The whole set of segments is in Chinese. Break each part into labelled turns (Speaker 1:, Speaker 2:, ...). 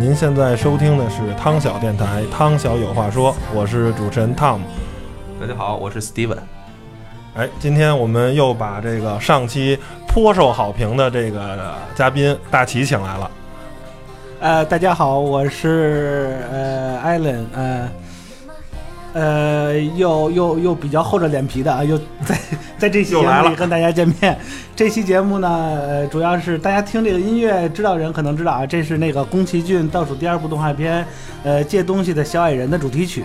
Speaker 1: 您现在收听的是汤小电台，汤小有话说，我是主持人 Tom。
Speaker 2: 大家好，我是 Steven。
Speaker 1: 哎，今天我们又把这个上期颇受好评的这个嘉宾大齐请来了。
Speaker 3: 呃，大家好，我是呃艾伦，呃。呃，又又又比较厚着脸皮的啊，又在在这期节目里跟大家见面。这期节目呢，呃，主要是大家听这个音乐知道人可能知道啊，这是那个宫崎骏倒数第二部动画片，呃，借东西的小矮人的主题曲。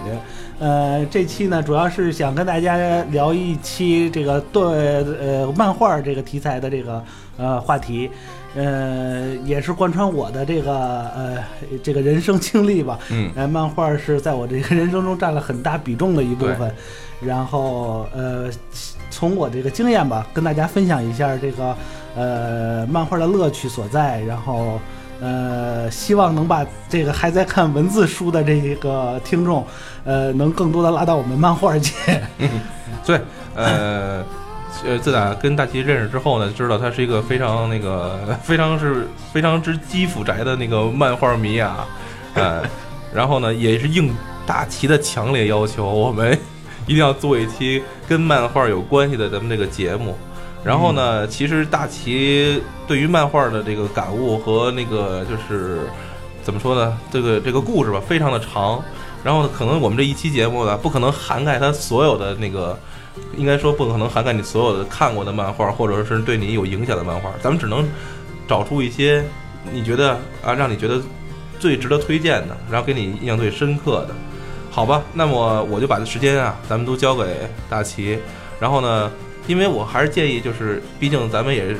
Speaker 3: 呃，这期呢，主要是想跟大家聊一期这个对呃漫画这个题材的这个呃话题。呃，也是贯穿我的这个呃这个人生经历吧。
Speaker 2: 嗯，
Speaker 3: 呃，漫画是在我这个人生中占了很大比重的一部分。然后呃，从我这个经验吧，跟大家分享一下这个呃漫画的乐趣所在。然后呃，希望能把这个还在看文字书的这个听众，呃，能更多的拉到我们漫画界。
Speaker 2: 嗯，对，呃。呃，自打跟大齐认识之后呢，知道他是一个非常那个非常是非常之基辅宅的那个漫画迷啊，呃，然后呢，也是应大齐的强烈要求，我们一定要做一期跟漫画有关系的咱们这个节目。然后呢，其实大齐对于漫画的这个感悟和那个就是怎么说呢，这个这个故事吧，非常的长。然后呢可能我们这一期节目呢，不可能涵盖他所有的那个。应该说不可能涵盖你所有的看过的漫画，或者是对你有影响的漫画。咱们只能找出一些你觉得啊，让你觉得最值得推荐的，然后给你印象最深刻的，好吧？那么我就把这时间啊，咱们都交给大齐。然后呢，因为我还是建议，就是毕竟咱们也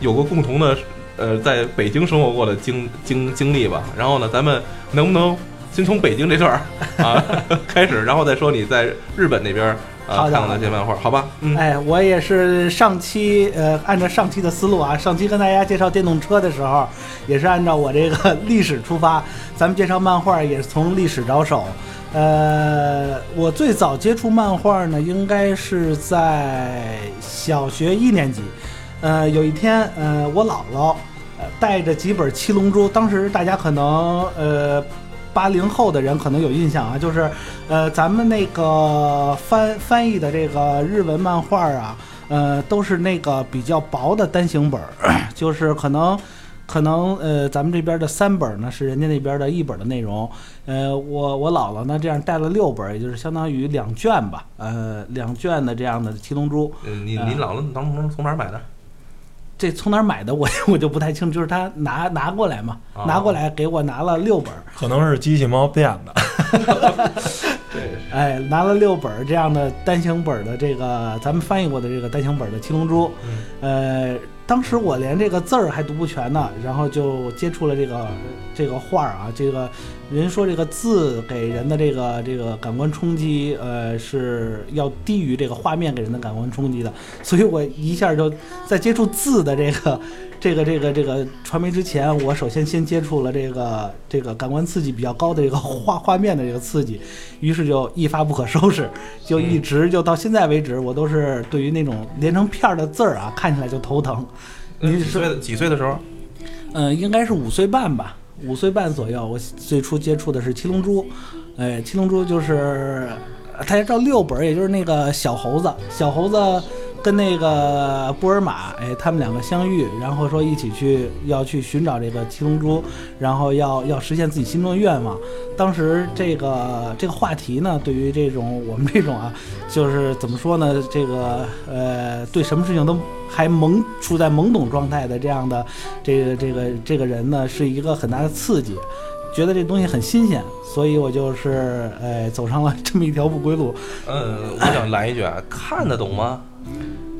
Speaker 2: 有过共同的呃在北京生活过的经经经历吧。然后呢，咱们能不能先从北京这段儿啊 开始，然后再说你在日本那边？
Speaker 3: 好
Speaker 2: 看那些漫画，好吧。
Speaker 3: 嗯哎，我也是上期呃，按照上期的思路啊，上期跟大家介绍电动车的时候，也是按照我这个历史出发。咱们介绍漫画也是从历史着手。呃，我最早接触漫画呢，应该是在小学一年级。呃，有一天，呃，我姥姥呃带着几本《七龙珠》，当时大家可能呃。八零后的人可能有印象啊，就是，呃，咱们那个翻翻译的这个日文漫画啊，呃，都是那个比较薄的单行本，就是可能，可能呃，咱们这边的三本呢是人家那边的一本的内容，呃，我我姥姥呢这样带了六本，也就是相当于两卷吧，呃，两卷的这样的七龙珠。
Speaker 2: 嗯，你你姥姥能能从哪儿买的？
Speaker 3: 这从哪儿买的 我我就不太清，就是他拿拿过来嘛，拿过来给我拿了六本，
Speaker 1: 可能是机器猫变的。
Speaker 2: 对，
Speaker 3: 哎，拿了六本这样的单行本的这个咱们翻译过的这个单行本的《七龙珠》，呃。当时我连这个字儿还读不全呢，然后就接触了这个这个画儿啊，这个人说这个字给人的这个这个感官冲击，呃，是要低于这个画面给人的感官冲击的，所以我一下就在接触字的这个。这个这个这个传媒之前，我首先先接触了这个这个感官刺激比较高的这个画画面的这个刺激，于是就一发不可收拾，就一直就到现在为止，我都是对于那种连成片的字儿啊，看起来就头疼。
Speaker 2: 你几岁？几岁的时候？
Speaker 3: 嗯，应该是五岁半吧，五岁半左右。我最初接触的是《七龙珠》，哎，《七龙珠》就是大家知道六本，也就是那个小猴子，小猴子。跟那个布尔玛，哎，他们两个相遇，然后说一起去要去寻找这个七龙珠，然后要要实现自己心中的愿望。当时这个这个话题呢，对于这种我们这种啊，就是怎么说呢，这个呃，对什么事情都还懵处在懵懂状态的这样的这个这个这个人呢，是一个很大的刺激，觉得这东西很新鲜，所以我就是哎走上了这么一条不归路。
Speaker 2: 呃，我想来一句啊，看得懂吗？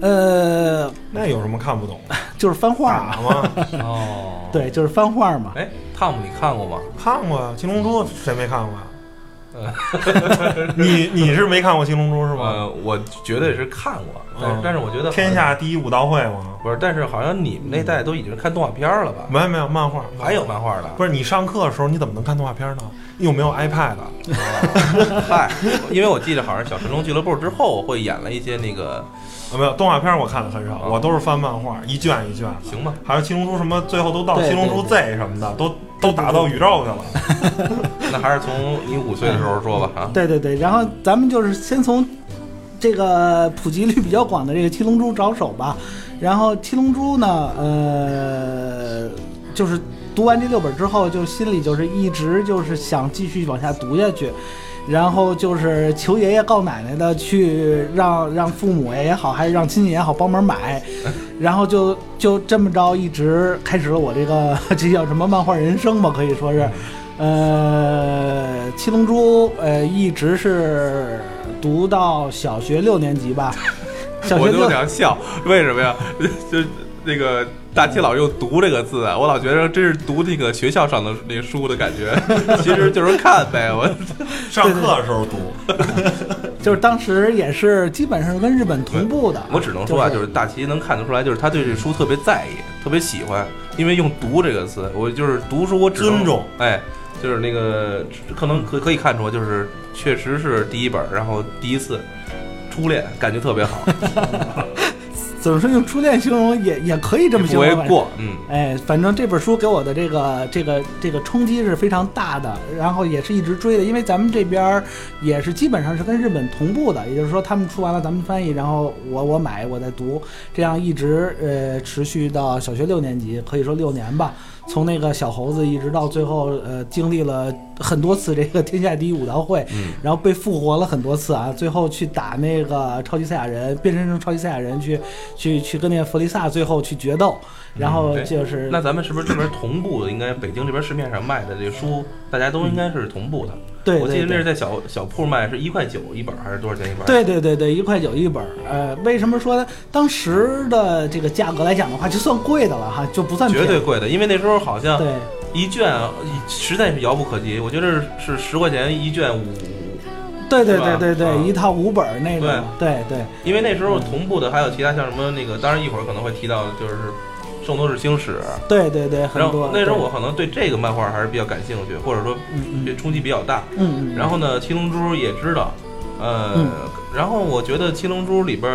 Speaker 3: 呃，
Speaker 1: 那有什么看不懂？
Speaker 3: 就是翻画
Speaker 1: 嘛。
Speaker 2: 哦，
Speaker 3: 对，就是翻画嘛。
Speaker 2: 哎，汤姆，你看过吗？
Speaker 1: 看过啊，《七龙珠》谁没看过呀？你你是没看过《七龙珠》是吗？
Speaker 2: 呃，我绝对是看过，但但是我觉得
Speaker 1: 天下第一武道会嘛？
Speaker 2: 不是，但是好像你们那代都已经看动画片了吧？
Speaker 1: 没有没有，漫画
Speaker 2: 还有漫画的。
Speaker 1: 不是你上课的时候你怎么能看动画片呢？你有没有 iPad。
Speaker 2: 嗨，因为我记得好像《小神龙俱乐部》之后会演了一些那个。
Speaker 1: 没有动画片，我看的很少，我都是翻漫画，一卷一卷。
Speaker 2: 行吧。
Speaker 1: 还有七龙珠什么，最后都到七龙珠 Z 什么的，都都打到宇宙去了。
Speaker 2: 那还是从你五岁的时候说吧啊。
Speaker 3: 对对对，然后咱们就是先从这个普及率比较广的这个七龙珠着手吧。然后七龙珠呢，呃，就是读完这六本之后，就心里就是一直就是想继续往下读下去。然后就是求爷爷告奶奶的去让让父母也好，还是让亲戚也好帮忙买，然后就就这么着一直开始了我这个 这叫什么漫画人生吧，可以说是，呃，七龙珠呃一直是读到小学六年级吧，小学
Speaker 2: 我就想笑，为什么呀？就那个大齐老用“读”这个字啊，我老觉得这是读那个学校上的那书的感觉，其实就是看呗。我。
Speaker 1: 上课的时候读，
Speaker 3: 就是当时也是基本上跟日本同步的，
Speaker 2: 我只能说啊，
Speaker 3: 就
Speaker 2: 就是大齐能看得出来，就是他对这书特别在意，特别喜欢，因为用“读”这个词，我就是读书，我只能
Speaker 1: 尊重，
Speaker 2: 哎，就是那个可能可可以看出，就是确实是第一本，然后第一次初恋，感觉特别好，
Speaker 3: 怎么说用初恋形容也也可以这么形容
Speaker 2: 过，嗯。
Speaker 3: 哎，反正这本书给我的这个这个这个冲击是非常大的，然后也是一直追的，因为咱们这边儿也是基本上是跟日本同步的，也就是说他们出完了咱们翻译，然后我我买我再读，这样一直呃持续到小学六年级，可以说六年吧。从那个小猴子一直到最后，呃，经历了很多次这个天下第一武道会，
Speaker 2: 嗯
Speaker 3: 然后被复活了很多次啊，最后去打那个超级赛亚人，变身成超级赛亚人去去去跟那个弗利萨最后去决斗，然后就是
Speaker 2: 那咱们是不是这边同步的？应该北京这边市面上卖的这书，大家都应该是同步的。
Speaker 3: 对，
Speaker 2: 我记得那是在小小铺卖，是一块九一本，还是多少钱一本？，
Speaker 3: 对对对对，一块九一本。呃，为什么说呢？当时的这个价格来讲的话，就算贵的了哈，就不算。
Speaker 2: 绝对贵的，因为那时候好像
Speaker 3: 对
Speaker 2: 一卷啊实在是遥不可及。我觉得是十块钱一卷五，
Speaker 3: 对对对对对，
Speaker 2: 啊
Speaker 3: 一套五本那种。对对
Speaker 2: 因为那时候同步的还有其他像什么那个，当然一会儿可能会提到，就是《圣斗士星矢》。
Speaker 3: 对对对，很
Speaker 2: 然
Speaker 3: 多
Speaker 2: 后。那时候我可能对这个漫画还是比较感兴趣，或者说冲击比较大。
Speaker 3: 嗯嗯，
Speaker 2: 然后呢，七龙珠也知道，呃，
Speaker 3: 嗯
Speaker 2: 然后我觉得七龙珠里边，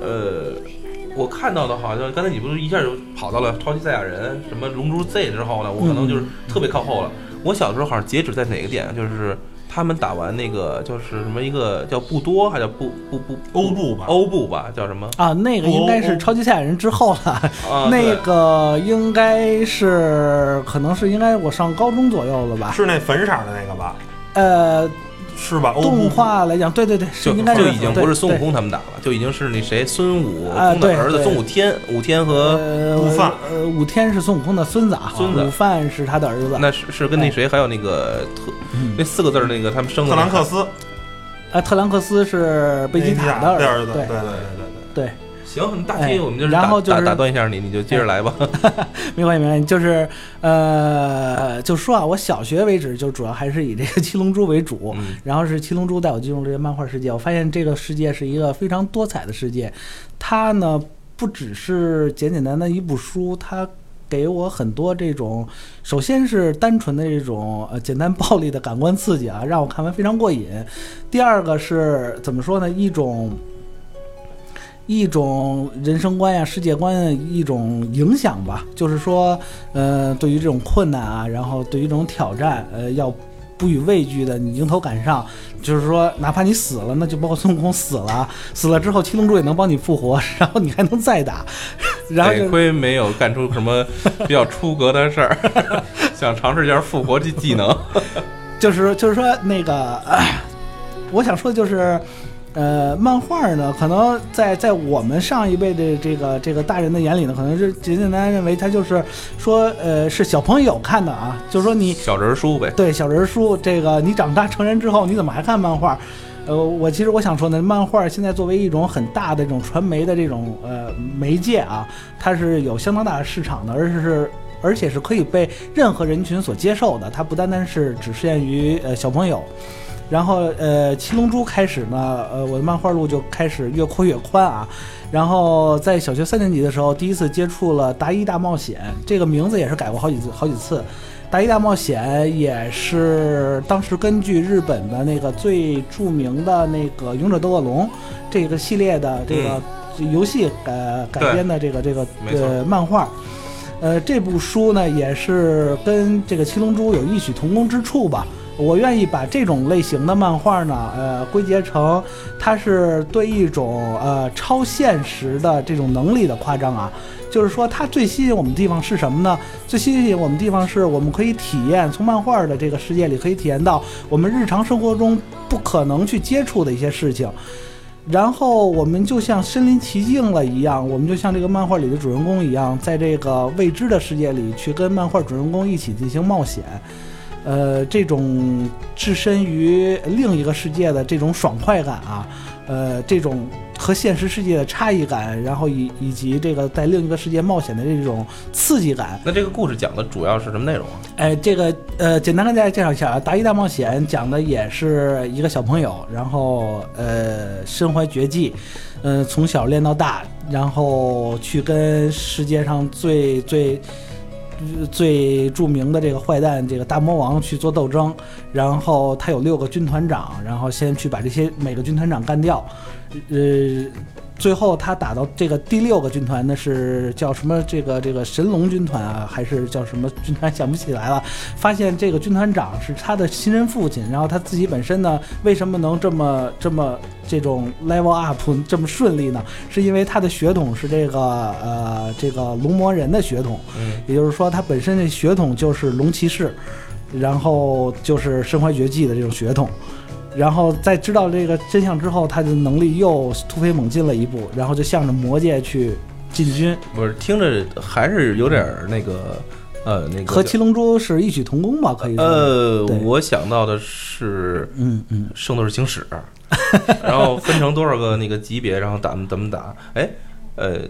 Speaker 2: 呃，我看到的好像刚才你不是一下就跑到了超级赛亚人什么龙珠 Z 之后呢，我可能就是特别靠后了。我小时候好像截止在哪个点，就是他们打完那个就是什么一个叫布多还叫布布布
Speaker 1: 欧布吧
Speaker 2: 欧布吧叫什么？
Speaker 3: 啊，那个应该是超级赛亚人之后了。
Speaker 2: 啊，
Speaker 3: 那个应该是，可能是应该我上高中左右了吧？
Speaker 1: 是那粉色的那个吧？
Speaker 3: 呃，
Speaker 1: 是吧？
Speaker 3: 动画来讲，对对对，
Speaker 2: 就
Speaker 3: 应该
Speaker 2: 就已经不是孙悟空他们打了，就已经是那谁孙悟
Speaker 3: 啊
Speaker 2: 空的儿子孙悟天，悟天和
Speaker 3: 呃，
Speaker 1: 悟饭。
Speaker 3: 呃，武天是孙悟空的孙子啊，
Speaker 2: 孙子。
Speaker 3: 悟饭是他的儿子。
Speaker 2: 那是是跟那谁还有那个特那四个字那个他们生的
Speaker 1: 特兰克斯，
Speaker 3: 啊，特兰克斯是贝吉塔的
Speaker 1: 的儿子，
Speaker 3: 对
Speaker 1: 对。对对对
Speaker 3: 对，
Speaker 2: 行，大
Speaker 3: 哎
Speaker 2: 七我们就是打
Speaker 3: 然后就是
Speaker 2: 打打断一下你，你就接着来吧。
Speaker 3: 没关系没关系，就是呃，就说啊，我小学为止就主要还是以这个七龙珠为主，
Speaker 2: 嗯
Speaker 3: 然后是七龙珠带我进入这个漫画世界，我发现这个世界是一个非常多彩的世界，它呢不只是简简单单一部书，它。给我很多这种，首先是单纯的这种呃简单暴力的感官刺激啊，让我看完非常过瘾。第二个是怎么说呢？一种一种人生观呀、世界观的一种影响吧。就是说，呃，对于这种困难啊，然后对于这种挑战，呃，要不予畏惧的，你迎头赶上。就是说，哪怕你死了，那就包括孙悟空死了，死了之后七龙珠也能帮你复活，然后你还能再打，然后就
Speaker 2: 得亏没有干出什么比较出格的事儿，想尝试一下复活技技能。
Speaker 3: 就是就是说那个，唉我想说的就是，呃，漫画呢，可能在在我们上一辈的这个这个大人的眼里呢，可能是简简单单认为它就是说，呃，是小朋友看的啊，就是说你
Speaker 2: 小人书呗，
Speaker 3: 对小人书，这个你长大成人之后，你怎么还看漫画？呃，我其实我想说呢，漫画现在作为一种很大的这种传媒的这种呃媒介啊，它是有相当大的市场的，而是而且是可以被任何人群所接受的，它不单单是只限于呃小朋友。然后呃，七龙珠开始呢，呃，我的漫画路就开始越扩越宽啊。然后在小学三年级的时候，第一次接触了《达伊大冒险》这个名字也是改过好几次好几次。《达伊大冒险》也是当时根据日本的那个最著名的那个《勇者斗恶龙》这个系列的这个游戏呃改编的这个这个呃漫画。呃，这部书呢也是跟这个《七龙珠》有异曲同工之处吧。我愿意把这种类型的漫画呢，呃，归结成它是对一种呃超现实的这种能力的夸张啊。就是说，它最吸引我们的地方是什么呢？最吸引我们的地方是我们可以体验从漫画的这个世界里可以体验到我们日常生活中不可能去接触的一些事情。然后我们就像身临其境了一样，我们就像这个漫画里的主人公一样，在这个未知的世界里去跟漫画主人公一起进行冒险。呃，这种置身于另一个世界的这种爽快感啊，呃，这种和现实世界的差异感，然后以以及这个在另一个世界冒险的这种刺激感。
Speaker 2: 那这个故事讲的主要是什么内容啊？
Speaker 3: 哎，这个呃，简单跟大家介绍一下啊，《达伊大冒险》讲的也是一个小朋友，然后呃，身怀绝技，呃，从小练到大，然后去跟世界上最最。最著名的这个坏蛋，这个大魔王去做斗争，然后他有六个军团长，然后先去把这些每个军团长干掉，呃。最后他打到这个第六个军团呢，是叫什么？这个这个神龙军团啊，还是叫什么军团？想不起来了。发现这个军团长是他的亲生父亲，然后他自己本身呢，为什么能这么这么这种 level up 这么顺利呢？是因为他的血统是这个呃这个龙魔人的血统，
Speaker 2: 嗯，
Speaker 3: 也就是说他本身的血统就是龙骑士，然后就是身怀绝技的这种血统。然后在知道这个真相之后，他的能力又突飞猛进了一步，然后就向着魔界去进军。
Speaker 2: 不是，听着还是有点那个，呃，那个
Speaker 3: 和七龙珠是异曲同工吧？可以说。
Speaker 2: 呃，我想到的是，
Speaker 3: 嗯嗯，
Speaker 2: 圣斗士星矢，然后分成多少个那个级别，然后打怎么打？哎，呃。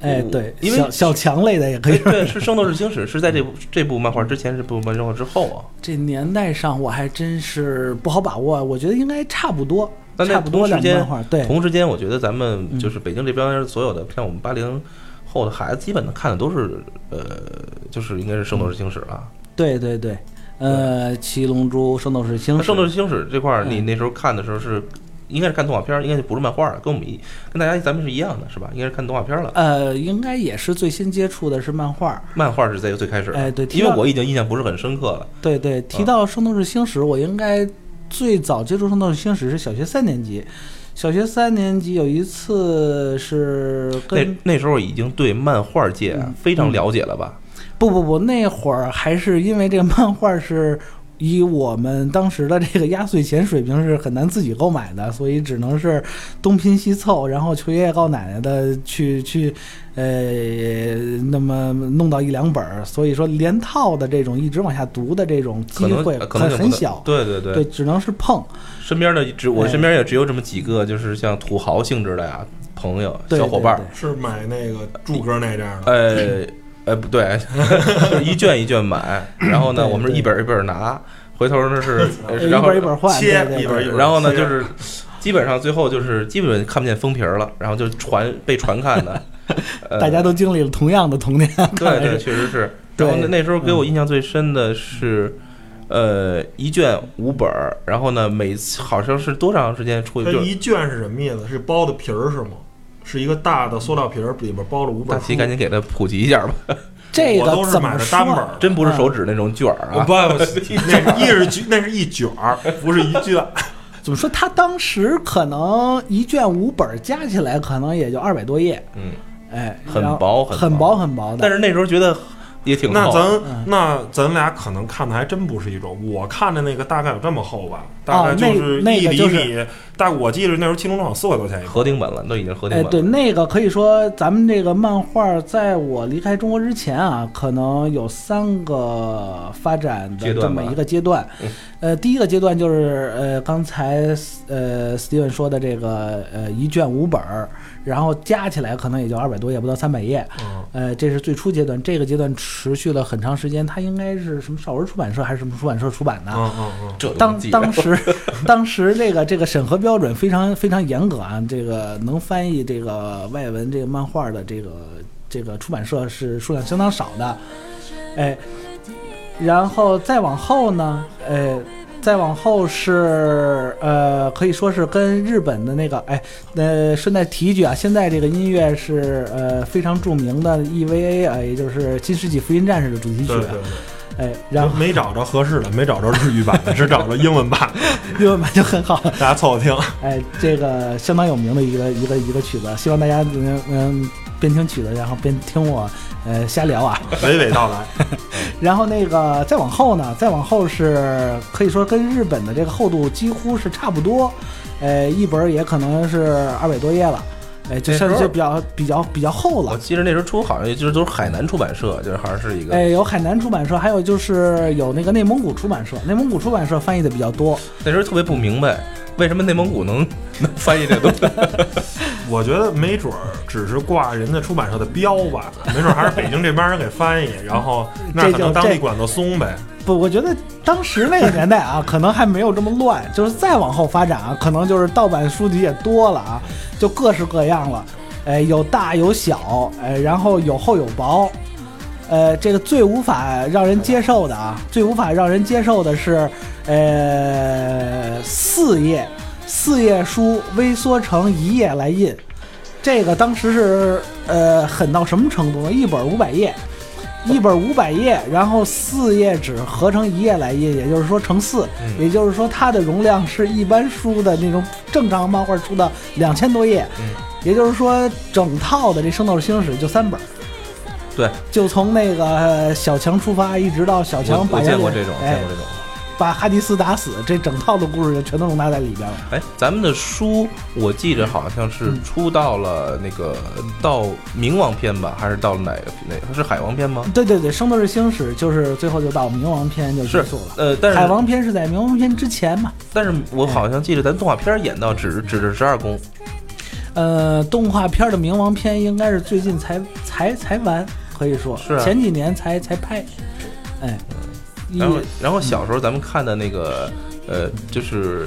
Speaker 3: 哎，对，
Speaker 2: 因为
Speaker 3: 小小强类的也可以。
Speaker 2: 对，是《圣斗士星矢》是在这部这部漫画之前，这部漫画之后啊。
Speaker 3: 这年代上我还真是不好把握，我觉得应该差不多，但差不多
Speaker 2: 时间。
Speaker 3: 对，
Speaker 2: 同时间，我觉得咱们就是北京这边所有的，像我们八零后的孩子，基本的看的都是呃，就是应该是《圣斗士星矢》了。
Speaker 3: 对对对，呃，七龙珠、圣斗士星矢、
Speaker 2: 圣斗士星矢这块儿，你那时候看的时候是。应该是看动画片，应该就不是漫画了，跟我们一跟大家咱们是一样的，是吧？应该是看动画片了。
Speaker 3: 呃，应该也是最先接触的是漫画。
Speaker 2: 漫画是在最开始。
Speaker 3: 哎，对，
Speaker 2: 因为我已经印象不是很深刻了。
Speaker 3: 对对，提到《圣斗士星矢》，我应该最早接触《圣斗士星矢》是小学三年级。小学三年级有一次是跟
Speaker 2: 那那时候已经对漫画界非常了解了吧？
Speaker 3: 不不不，那会儿还是因为这个漫画是。以我们当时的这个压岁钱水平是很难自己购买的，所以只能是东拼西凑，然后求爷爷告奶奶的去去，呃，那么弄到一两本儿。所以说连套的这种一直往下读的这种机会很很小。
Speaker 2: 对对
Speaker 3: 对，只能是碰。
Speaker 2: 身边的只我身边也只有这么几个，就是像土豪性质的呀朋友小伙伴。
Speaker 1: 是买那个柱哥那样
Speaker 2: 的。呃。哎，不对，一卷一卷买，然后呢，我们是一本一本拿，回头呢是，然后
Speaker 3: 一本换，
Speaker 1: 切一
Speaker 3: 本
Speaker 1: 一本，
Speaker 2: 然后呢就是，基本上最后就是基本看不见封皮了，然后就传被传看的，
Speaker 3: 大家都经历了同样的童年，
Speaker 2: 对对，确实是。然后那时候给我印象最深的是，呃，一卷五本，然后呢，每次好像是多长时间出？一卷
Speaker 1: 一卷是什么意思？是包的皮儿是吗？是一个大的塑料瓶儿，里边包了五本。
Speaker 2: 大齐，赶紧给他普及一下吧。
Speaker 3: 这个
Speaker 1: 都是买的单本，
Speaker 2: 真不是手指那种卷儿啊！
Speaker 1: 不，那是一是卷，那是一卷儿，不是一卷。
Speaker 3: 怎么说？他当时可能一卷五本加起来，可能也就二百多页。
Speaker 2: 嗯，
Speaker 3: 哎，
Speaker 2: 很薄，
Speaker 3: 很薄，很薄的。
Speaker 2: 但是那时候觉得。也挺
Speaker 1: 那咱那咱俩可能看的还真不是一种，我看的那个大概有这么厚吧，大概就是一厘米。但我记得那时候七龙珠好像四块多钱一
Speaker 2: 合订本了，都已经合订本。
Speaker 3: 哎，对，那个可以说咱们这个漫画在我离开中国之前啊，可能有三个发展的这么一个阶段。呃，第一个阶段就是呃刚才呃 Steven 说的这个呃一卷五本儿。然后加起来可能也就二百多页，不到三百页。呃，这是最初阶段，这个阶段持续了很长时间。它应该是什么少儿出版社还是什么出版社出版的？
Speaker 1: 嗯嗯嗯。
Speaker 2: 这
Speaker 3: 当当时 当时这个这个审核标准非常非常严格啊，这个能翻译这个外文这个漫画的这个这个出版社是数量相当少的。哎，然后再往后呢，呃。再往后是呃，可以说是跟日本的那个，哎，呃，顺带提一句啊，现在这个音乐是呃非常著名的 EVA 啊，也就是《新世纪福音战士》的主题曲。哎，然后
Speaker 1: 没找着合适的，没找着日语版的，只找着英文版，
Speaker 3: 英文版就很好，
Speaker 1: 大家凑合听。
Speaker 3: 哎，这个相当有名的一个一个一个曲子，希望大家能能边听曲子，然后边听我呃瞎聊啊，
Speaker 1: 娓娓道来。
Speaker 3: 然后那个再往后呢，再往后是可以说跟日本的这个厚度几乎是差不多，呃，一本也可能是二百多页了。哎，就算就比较比较比较厚了。
Speaker 2: 我记得那时候出好像也就是都是海南出版社，就是好像是一个。
Speaker 3: 哎，有海南出版社，还有就是有那个内蒙古出版社，内蒙古出版社翻译的比较多。
Speaker 2: 那时候特别不明白，为什么内蒙古能 能翻译这东西？
Speaker 1: 我觉得没准儿只是挂人家出版社的标吧，没准儿还是北京这帮人给翻译，然后 那可能当地管得松呗。
Speaker 3: 不，我觉得当时那个年代啊，可能还没有这么乱。就是再往后发展啊，可能就是盗版书籍也多了啊，就各式各样了。哎，有大有小，哎，然后有厚有薄。呃，这个最无法让人接受的啊，最无法让人接受的是，呃，四页四页书微缩成一页来印。这个当时是呃狠到什么程度呢？一本五百页。一本五百页，然后四页纸合成一页来印，也就是说乘四，也就是说它的容量是一般书的那种正常漫画书的两千多页，也就是说整套的这《圣斗士星矢》就三本，
Speaker 2: 对，
Speaker 3: 就从那个小强出发，一直到小强把
Speaker 2: 见过这种，见过这种。
Speaker 3: 把哈迪斯打死，这整套的故事就全都容纳在里边了。
Speaker 2: 哎，咱们的书我记着好像是出到了那个到冥王篇吧，还是到了哪个哪个是海王篇吗？
Speaker 3: 对对对，圣斗士星矢就是最后就到冥王篇就结束了。
Speaker 2: 呃，但是
Speaker 3: 海王篇是在冥王篇之前嘛？
Speaker 2: 但是我好像记得咱动画片演到只只是十二宫。
Speaker 3: 呃，动画片的冥王篇应该是最近才才才完，可以说
Speaker 2: 是
Speaker 3: 前几年才才拍。哎。
Speaker 2: 然后，然后小时候咱们看的那个，呃，就是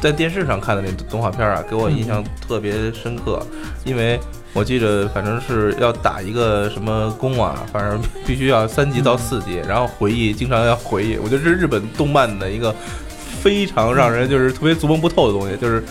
Speaker 2: 在电视上看的那动画片啊，给我印象特别深刻，因为我记得反正是要打一个什么工啊，反正必须要三级到四级，然后回忆经常要回忆，我觉得这是日本动漫的一个非常让人就是特别琢磨不透的东西，就是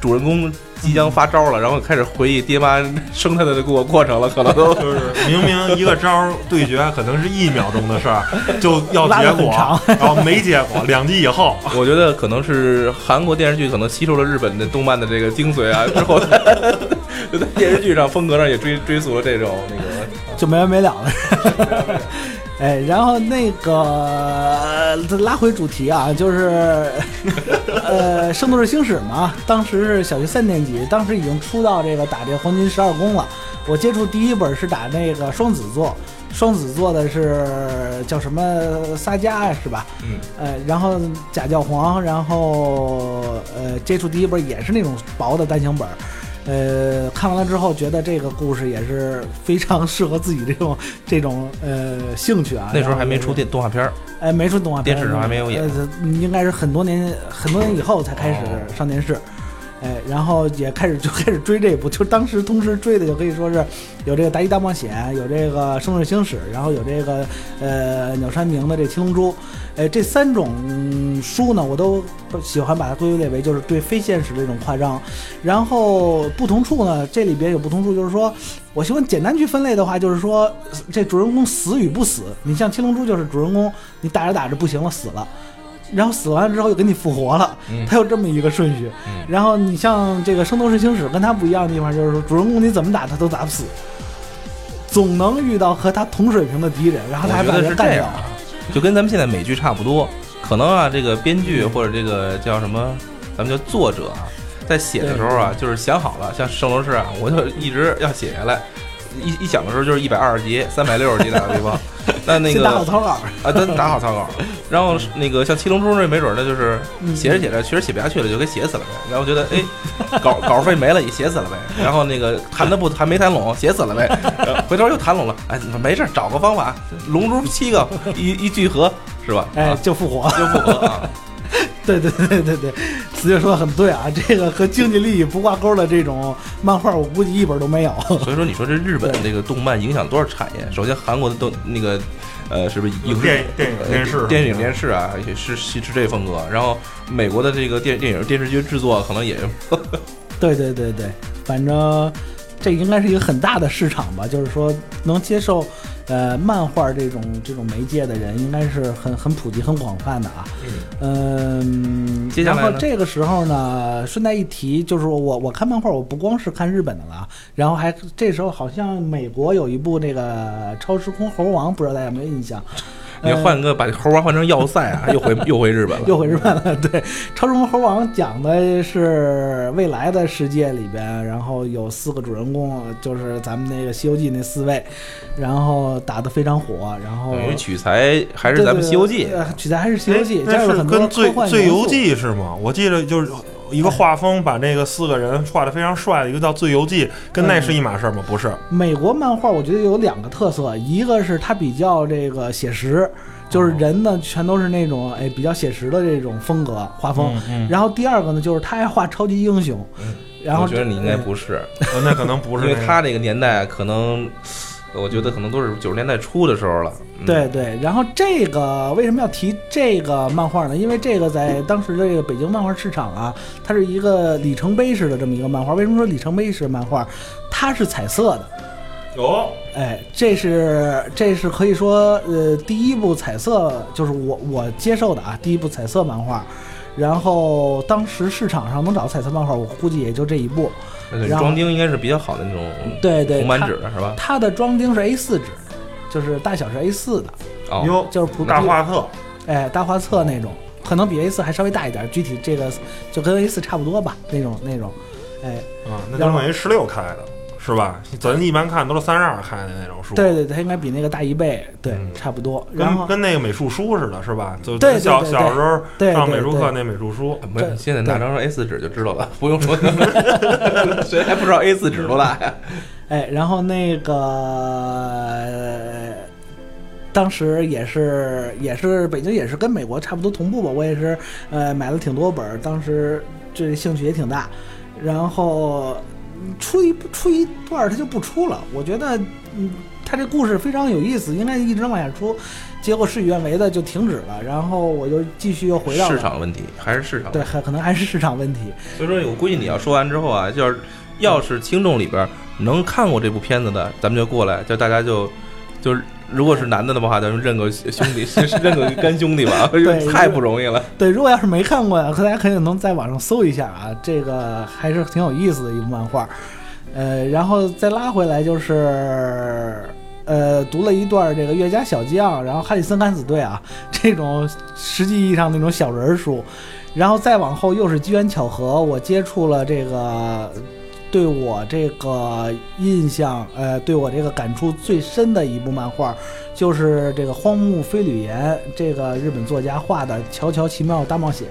Speaker 2: 主人公。即将发招了，然后开始回忆爹妈生他的过过程了，可能都
Speaker 1: 就是明明一个招对决可能是一秒钟的事儿，就要结果，然后没结果，两集以后，
Speaker 2: 我觉得可能是韩国电视剧可能吸收了日本的动漫的这个精髓啊，之后就在电视剧上风格上也追追溯了这种那个
Speaker 3: 就没完没了了。哎，然后那个拉回主题啊，就是 呃，《圣斗士星矢》嘛，当时是小学三年级，当时已经出到这个打这黄金十二宫了。我接触第一本是打那个双子座，双子座的是叫什么撒迦是吧？
Speaker 2: 嗯。
Speaker 3: 呃，然后假教皇，然后呃，接触第一本也是那种薄的单行本。呃，看完了之后觉得这个故事也是非常适合自己这种这种呃兴趣啊。
Speaker 2: 那时候还没出电动画片儿，
Speaker 3: 哎，没出动画
Speaker 2: 片，电视上还没有演，
Speaker 3: 应该是很多年很多年以后才开始上电视。哎，然后也开始就 开始追这部，就当时同时追的就可以说是有这个《大一大冒险》，有这个《圣斗士星矢》，然后有这个呃鸟山明的这《七龙珠》。哎，这三种书呢，我都喜欢把它归类为就是对非现实的这种夸张。然后不同处呢，这里边有不同处，就是说我喜欢简单去分类的话，就是说这主人公死与不死。你像《七龙珠》，就是主人公你打着打着不行了，死了。然后死完了之后又给你复活了，它有这么一个顺序。然后你像这个《圣斗士星矢》跟它不一样的地方，就是说主人公你怎么打他都打不死，总能遇到和他同水平的敌人，然后他还把人干掉。
Speaker 2: 就跟咱们现在美剧差不多，可能啊，这个编剧或者这个叫什么，咱们叫作者啊，在写的时候啊，就是想好了，像《圣斗士》啊，我就一直要写下来。一一想的时候就是一百二十集，三百六十集打个比方，那那个
Speaker 3: 打好草稿
Speaker 2: 啊，真打好草稿。然后那个像七龙珠那没准呢就是写着写着确实写不下去了，就给写死了呗。然后觉得哎，稿稿费没了也写死了呗。然后那个谈的不还没谈拢，写死了呗。回头又谈拢了，哎，没事，找个方法，龙珠七个一一聚合是吧？
Speaker 3: 哎，就复活，
Speaker 2: 就复活啊。
Speaker 3: 对对对对对，死姐说的很对啊，这个和经济利益不挂钩的这种漫画，我估计一本都没有。
Speaker 2: 所以说，你说这日本这个动漫影响多少产业？首先，韩国的动那个呃，是不是影
Speaker 1: 电电影电视
Speaker 2: 电影电视啊，也是是是这风格。然后美国的这个电电影电视剧制作可能也，
Speaker 3: 对对对对，反正这应该是一个很大的市场吧，就是说能接受。呃，漫画这种这种媒介的人应该是很很普及、很广泛的啊。嗯，然后这个时候呢，顺带一提，就是我我看漫画，我不光是看日本的了，然后还这时候好像美国有一部那个《超时空猴王》，不知道大家有没有印象？
Speaker 2: 你换个把猴王换成要塞啊，又回 又回日本了，
Speaker 3: 又回日本了。对，《超时空猴王》讲的是未来的世界里边，然后有四个主人公，就是咱们那个《西游记》那四位，然后打得非常火，然后
Speaker 2: 等于取材还是咱们《西游记》，
Speaker 3: 取材还是《西游记》，
Speaker 1: 但
Speaker 3: 是
Speaker 1: 跟《最最游记》是吗？我记得就是一个画风，把那个四个人画的非常帅的一个叫《最游记》，跟那是一码事吗？不是。
Speaker 3: 美国漫画我觉得有两个特色，一个是它比较这个写实。就是人呢，全都是那种哎比较写实的这种风格画风。然后第二个呢，就是他还画超级英雄。然后
Speaker 2: 我觉得你应该不是，
Speaker 1: 那可能不是，
Speaker 2: 因为他这个年代可能，我觉得可能都是九十年代初的时候了。
Speaker 3: 对对。然后这个为什么要提这个漫画呢？因为这个在当时的这个北京漫画市场啊，它是一个里程碑式的这么一个漫画。为什么说里程碑式漫画？它是彩色的。
Speaker 1: 有，
Speaker 3: 哎，这是这是可以说，呃，第一部彩色就是我我接受的啊，第一部彩色漫画。然后当时市场上能找彩色漫画，我估计也就这一部。
Speaker 2: 装钉应该是比较好的那种，
Speaker 3: 对对，
Speaker 2: 红板纸是吧？
Speaker 3: 它的装钉是 A 四纸，就是大小是 A 四的。
Speaker 2: 哦，
Speaker 3: 就是普
Speaker 1: 大画册，
Speaker 3: 哎，大画册那种，可能比 A 四还稍微大一点。具体这个就跟 A 四差不多吧，那种那种，哎，
Speaker 1: 啊，那就等于十六开的。是吧？咱一般看都是三十二开的那种书。
Speaker 3: 对对，它应该比那个大一倍，对，差不多。
Speaker 1: 跟跟那个美术书似的，是吧？就
Speaker 3: 小
Speaker 1: 小时候上美术课那美术书。
Speaker 2: 没，现在拿张 A 四纸就知道了，不用说。谁还不知道 A 四纸多大呀？
Speaker 3: 哎，然后那个当时也是也是北京也是跟美国差不多同步吧，我也是呃买了挺多本，当时这兴趣也挺大，然后。出一出一段，他就不出了。我觉得，嗯，他这故事非常有意思，应该一直往下出。结果事与愿违的就停止了。然后我就继续又回到
Speaker 2: 市场问题，还是市场
Speaker 3: 对，还可能还是市场问题。
Speaker 2: 所以说，我估计你要说完之后啊，就是要是听众里边能看过这部片子的，咱们就过来，就大家就就是。如果是男的的话，咱们认个兄弟，认个干兄弟吧，太不容易了。
Speaker 3: 对，如果要是没看过，大家肯定能在网上搜一下啊，这个还是挺有意思的一部漫画。呃，然后再拉回来就是，呃，读了一段这个《岳家小将》，然后《哈里森敢死队》啊，这种实际意义上那种小人书，然后再往后又是机缘巧合，我接触了这个。对我这个印象，呃，对我这个感触最深的一部漫画，就是这个荒木飞吕彦这个日本作家画的《乔乔奇妙大冒险》，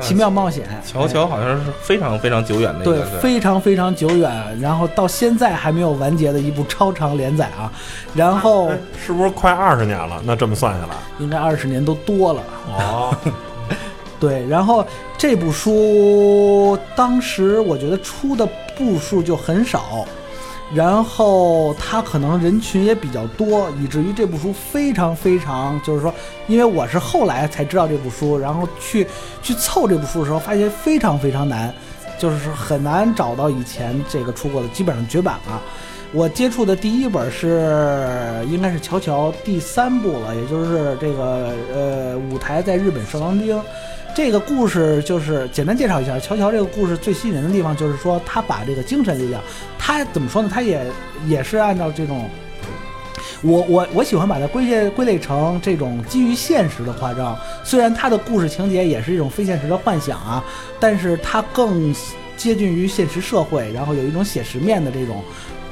Speaker 3: 奇妙冒险。
Speaker 2: 乔乔好像是非常非常久远的一个，
Speaker 3: 对，非常非常久远，然后到现在还没有完结的一部超长连载啊。然后
Speaker 1: 是不是快二十年了？那这么算下来，
Speaker 3: 应该二十年都多了。哦。对，然后这部书当时我觉得出的部数就很少，然后它可能人群也比较多，以至于这部书非常非常，就是说，因为我是后来才知道这部书，然后去去凑这部书的时候，发现非常非常难，就是很难找到以前这个出过的，基本上绝版了。我接触的第一本是应该是乔乔第三部了，也就是这个呃舞台在日本圣王町。这个故事就是简单介绍一下，乔乔这个故事最吸引人的地方就是说，他把这个精神力量，他怎么说呢？他也也是按照这种，我我我喜欢把它归结归类成这种基于现实的夸张。虽然他的故事情节也是一种非现实的幻想啊，但是它更接近于现实社会，然后有一种写实面的这种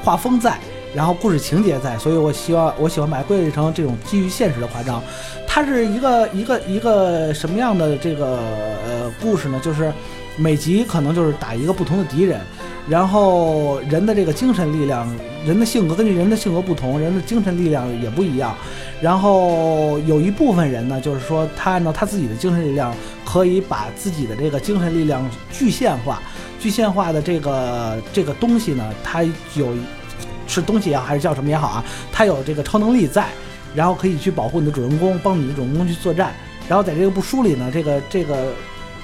Speaker 3: 画风在。然后故事情节在，所以我希望我喜欢把它归类成这种基于现实的夸张。它是一个一个一个什么样的这个呃故事呢？就是每集可能就是打一个不同的敌人，然后人的这个精神力量、人的性格根据人的性格不同，人的精神力量也不一样。然后有一部分人呢，就是说他按照他自己的精神力量，可以把自己的这个精神力量具现化。具现化的这个这个东西呢，它有。是东西也好，还是叫什么也好啊，它有这个超能力在，然后可以去保护你的主人公，帮你的主人公去作战。然后在这个部书里呢，这个这个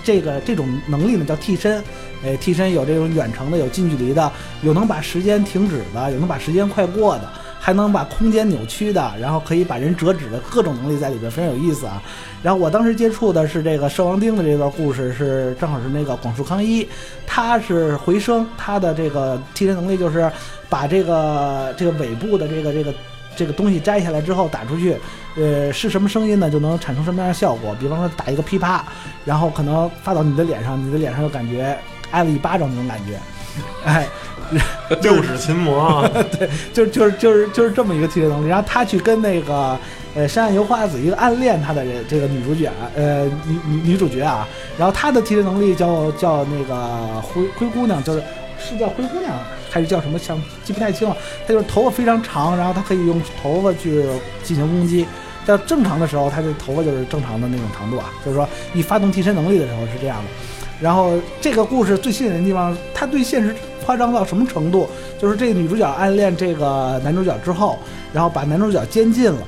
Speaker 3: 这个这种能力呢叫替身，哎，替身有这种远程的，有近距离的，有能把时间停止的，有能把时间快过的。还能把空间扭曲的，然后可以把人折纸的各种能力在里边，非常有意思啊。然后我当时接触的是这个摄王丁的这段故事，是正好是那个广树康一，他是回声，他的这个替身能力就是把这个这个尾部的这个这个这个东西摘下来之后打出去，呃，是什么声音呢？就能产生什么样的效果？比方说打一个噼啪，然后可能发到你的脸上，你的脸上就感觉挨了一巴掌那种感觉，哎。
Speaker 1: 六指琴魔，
Speaker 3: 对，就是就是就是就是这么一个替身能力。然后他去跟那个呃山下由花子一个暗恋他的人，这个女主角，呃女女女主角啊。然后她的替身能力叫叫那个灰灰姑娘，就是是叫灰姑娘还是叫什么？像记不太清了。她就是头发非常长，然后她可以用头发去进行攻击。在正常的时候，她的头发就是正常的那种长度啊。就是说你发动替身能力的时候是这样的。然后这个故事最吸引人的地方，他对现实。夸张到什么程度？就是这个女主角暗恋这个男主角之后，然后把男主角监禁了，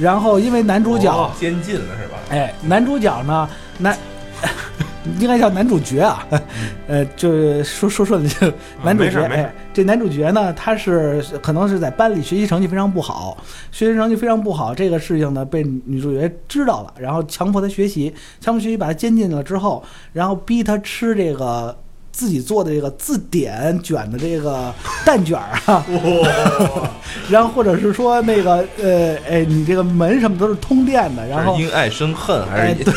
Speaker 3: 然后因为男主角
Speaker 2: 监禁了是吧？
Speaker 3: 哎，男主角呢，男 应该叫男主角啊，呃，就说说说这 男主角，哎，这男主角呢，他是可能是在班里学习成绩非常不好，学习成绩非常不好，这个事情呢被女主角知道了，然后强迫他学习，强迫学习把他监禁了之后，然后逼他吃这个。自己做的这个字典卷的这个蛋卷儿啊，然后或者是说那个呃，哎，你这个门什么都是通电的，然后
Speaker 2: 因爱生恨还是
Speaker 3: 对，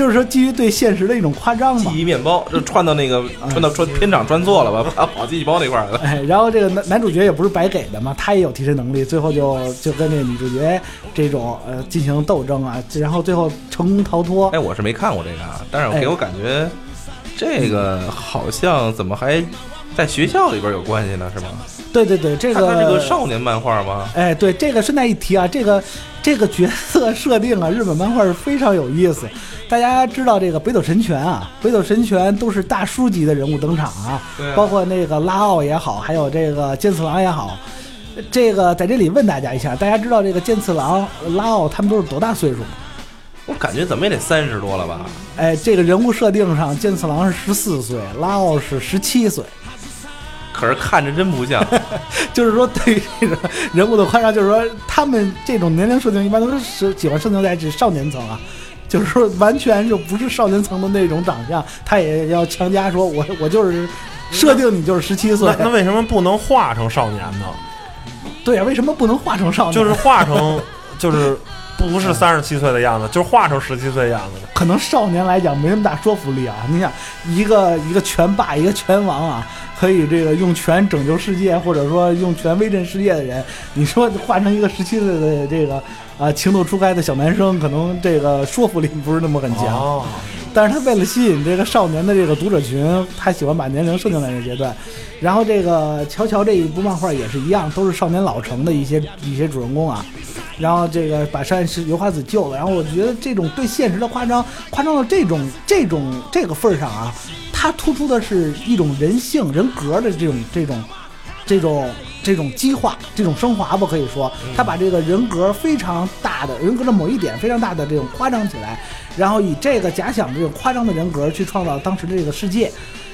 Speaker 3: 就是说基于对现实的一种夸张嘛。
Speaker 2: 记忆面包就串到那个串到串片场串错了吧，跑跑记忆包那块儿了。
Speaker 3: 哎，然后这个男男主角也不是白给的嘛，他也有替身能力，最后就就跟那个女主角这种呃进行斗争啊，然后最后成功逃脱。
Speaker 2: 哎，我是没看过这个，但是给我感觉。这个好像怎么还在学校里边有关系呢？是吗？
Speaker 3: 对对对，这个
Speaker 2: 少年漫画吗？
Speaker 3: 哎，对，这个顺带一提啊，这个这个角色设定啊，日本漫画是非常有意思。大家知道这个北斗神拳啊，北斗神拳都是大叔级的人物登场啊，包括那个拉奥也好，还有这个剑次郎也好。这个在这里问大家一下，大家知道这个剑次郎、拉奥他们都是多大岁数吗？
Speaker 2: 我感觉怎么也得三十多了吧？
Speaker 3: 哎，这个人物设定上，剑次郎是十四岁，拉奥是十七岁，
Speaker 2: 可是看着真不像。
Speaker 3: 就是说，对于这个人物的夸张，就是说他们这种年龄设定一般都是喜欢设定在这少年层啊，就是说完全就不是少年层的那种长相，他也要强加说，我我就是设定你就是十七岁。
Speaker 1: 那为什么不能画成少年呢？
Speaker 3: 对呀，为什么不能画成少年？
Speaker 1: 就是画成就是。不是三十七岁的样子，就是画成十七岁的样子。
Speaker 3: 可能少年来讲没那么大说服力啊！你想，一个一个拳霸，一个拳王啊，可以这个用拳拯救世界，或者说用拳威震世界的人，你说画成一个十七岁的这个啊情窦初开的小男生，可能这个说服力不是那么很强。但是他为了吸引这个少年的这个读者群，他喜欢把年龄设定在这阶段。然后这个乔乔这一部漫画也是一样，都是少年老成的一些一些主人公啊。然后这个把山是油花子救了。然后我觉得这种对现实的夸张，夸张到这种这种这个份儿上啊，它突出的是一种人性人格的这种这种这种这种激化，这种升华吧，可以说，他把这个人格非常大的人格的某一点非常大的这种夸张起来。然后以这个假想这种夸张的人格去创造当时的这个世界，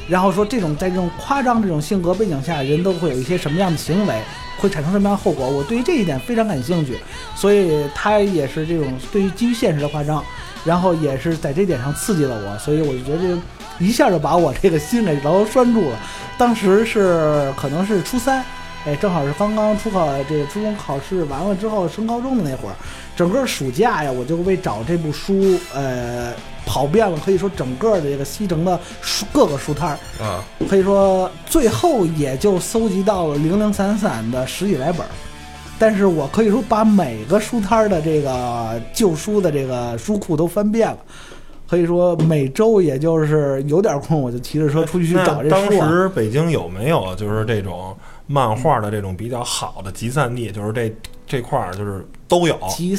Speaker 3: 然后说这种在这种夸张这种性格背景下，人都会有一些什么样的行为，会产生什么样的后果？我对于这一点非常感兴趣，所以他也是这种对于基于现实的夸张，然后也是在这点上刺激了我，所以我就觉得一下就把我这个心给牢牢拴住了。当时是可能是初三。哎，正好是刚刚初考，这个初中考试完了之后升高中的那会儿，整个暑假呀，我就为找这部书，呃，跑遍了，可以说整个的这个西城的书各个书摊儿
Speaker 2: 啊，
Speaker 3: 可以说最后也就搜集到了零零散散的十几来本儿，但是我可以说把每个书摊儿的这个旧书的这个书库都翻遍了，可以说每周也就是有点空，我就骑着车出去去找这书。
Speaker 1: 当时北京有没有就是这种？漫画的这种比较好的集散地，就是这这块儿就是都有，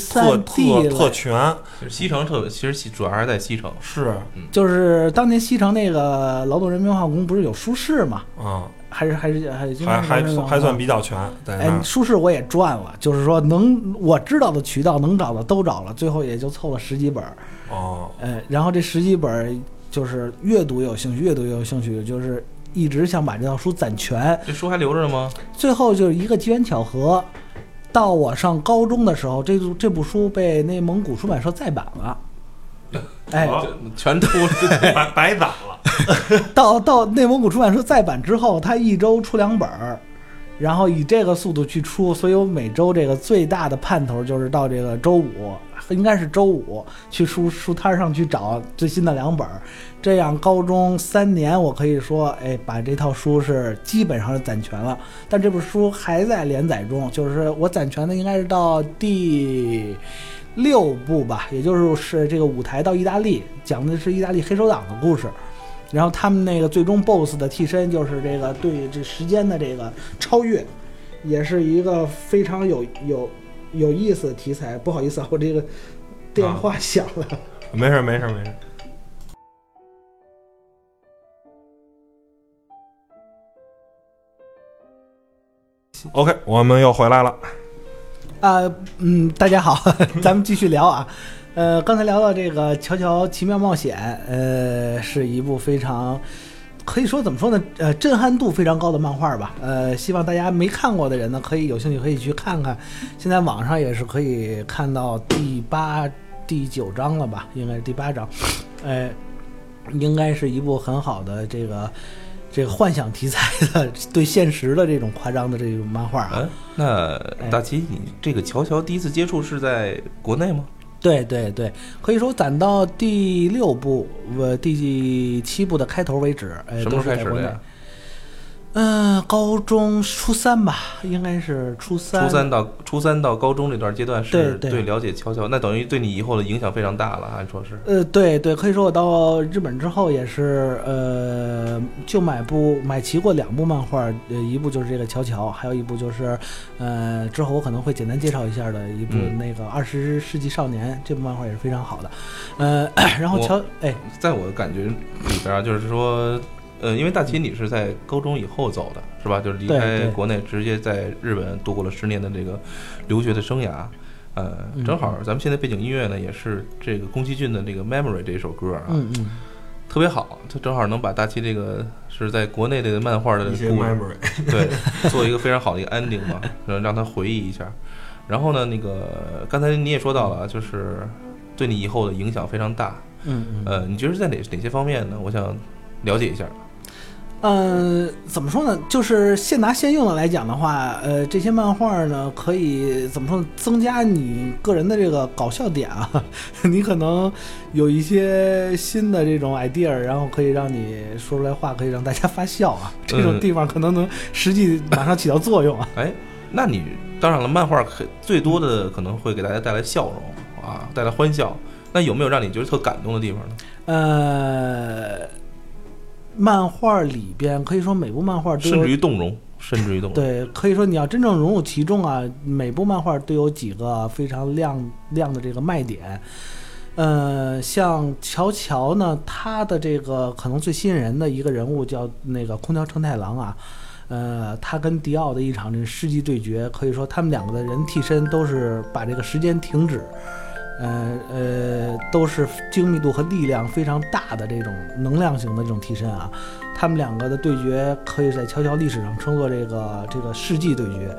Speaker 1: 特特特全。
Speaker 2: 西城特，其实主要还是在西城。
Speaker 1: 是，
Speaker 3: 就是当年西城那个劳动人民文化宫不是有书市嘛？
Speaker 1: 啊，
Speaker 3: 还是还是还
Speaker 1: 还还还算比较全。
Speaker 3: 哎，书市我也转了，就是说能我知道的渠道能找的都找了，最后也就凑了十几本。
Speaker 1: 哦，
Speaker 3: 哎，然后这十几本就是阅读有兴趣，阅读有兴趣，就是一直想把这套书攒全。
Speaker 2: 这书还留着呢吗？
Speaker 3: 最后就是一个机缘巧合，到我上高中的时候，这这部书被内蒙古出版社再版了。哎，
Speaker 2: 全都
Speaker 1: 白白攒了。
Speaker 3: 到到内蒙古出版社再版之后，他一周出两本儿，然后以这个速度去出，所以我每周这个最大的盼头就是到这个周五，应该是周五去书书摊上去找最新的两本。这样高中三年，我可以说，哎，把这套书是基本上是攒全了。但这本书还在连载中，就是我攒全的应该是到第。六部吧，也就是是这个舞台到意大利，讲的是意大利黑手党的故事，然后他们那个最终 BOSS 的替身就是这个对这时间的这个超越，也是一个非常有有有意思的题材。不好意思啊，我这个电话响了。
Speaker 1: 没事没事没事。OK，我们又回来了。
Speaker 3: 啊，嗯，大家好，咱们继续聊啊。呃，刚才聊到这个《乔乔奇妙冒险》，呃，是一部非常可以说怎么说呢？呃，震撼度非常高的漫画吧。呃，希望大家没看过的人呢，可以有兴趣可以去看看。现在网上也是可以看到第八、第九章了吧？应该是第八章。呃，应该是一部很好的这个。这个幻想题材的对现实的这种夸张的这种漫画啊，
Speaker 2: 那大齐，你这个乔乔第一次接触是在国内吗？
Speaker 3: 对对对，可以说攒到第六部呃第七部的开头为止，哎，
Speaker 2: 什么时候开始的
Speaker 3: 呀？嗯，高中初三吧，应该是初三。
Speaker 2: 初三到初三到高中这段阶段是
Speaker 3: 对
Speaker 2: 了解悄悄，那等于对你以后的影响非常大了，按说是。
Speaker 3: 呃，对对，可以说我到日本之后也是，呃，就买部买齐过两部漫画，呃，一部就是这个乔乔，还有一部就是，呃，之后我可能会简单介绍一下的一部那个《二十世纪少年》，这部漫画也是非常好的。呃，然后乔，哎，
Speaker 2: 在我的感觉里边就是说。呃，因为大齐你是在高中以后走的，是吧？就是离开国内，直接在日本度过了十年的这个留学的生涯。呃，正好咱们现在背景音乐呢，也是这个宫崎骏的这个《Memory》这一首歌啊，
Speaker 3: 嗯嗯，
Speaker 2: 特别好，它正好能把大齐这个是在国内的漫画的故事，对，做一个非常好的一个 ending 嘛，让他回忆一下。然后呢，那个刚才你也说到了，就是对你以后的影响非常大。
Speaker 3: 嗯嗯，
Speaker 2: 呃，你觉得在哪哪些方面呢？我想了解一下。
Speaker 3: 嗯，怎么说呢？就是现拿现用的来讲的话，呃，这些漫画呢，可以怎么说呢？增加你个人的这个搞笑点啊，你可能有一些新的这种 idea，然后可以让你说出来话，可以让大家发笑啊。这种地方可能能实际马上起到作用啊。
Speaker 2: 哎，那你当然了，漫画可最多的可能会给大家带来笑容啊，带来欢笑。那有没有让你觉得特感动的地方呢？
Speaker 3: 呃。漫画里边可以说每部漫画都
Speaker 2: 甚至于动容，甚至于动容。
Speaker 3: 对，可以说你要真正融入其中啊，每部漫画都有几个非常亮亮的这个卖点。呃，像乔乔呢，他的这个可能最吸引人的一个人物叫那个空调承太郎啊。呃，他跟迪奥的一场这个世纪对决，可以说他们两个的人替身都是把这个时间停止。呃呃，都是精密度和力量非常大的这种能量型的这种替身啊，他们两个的对决可以在悄悄历史上称作这个这个世纪对决，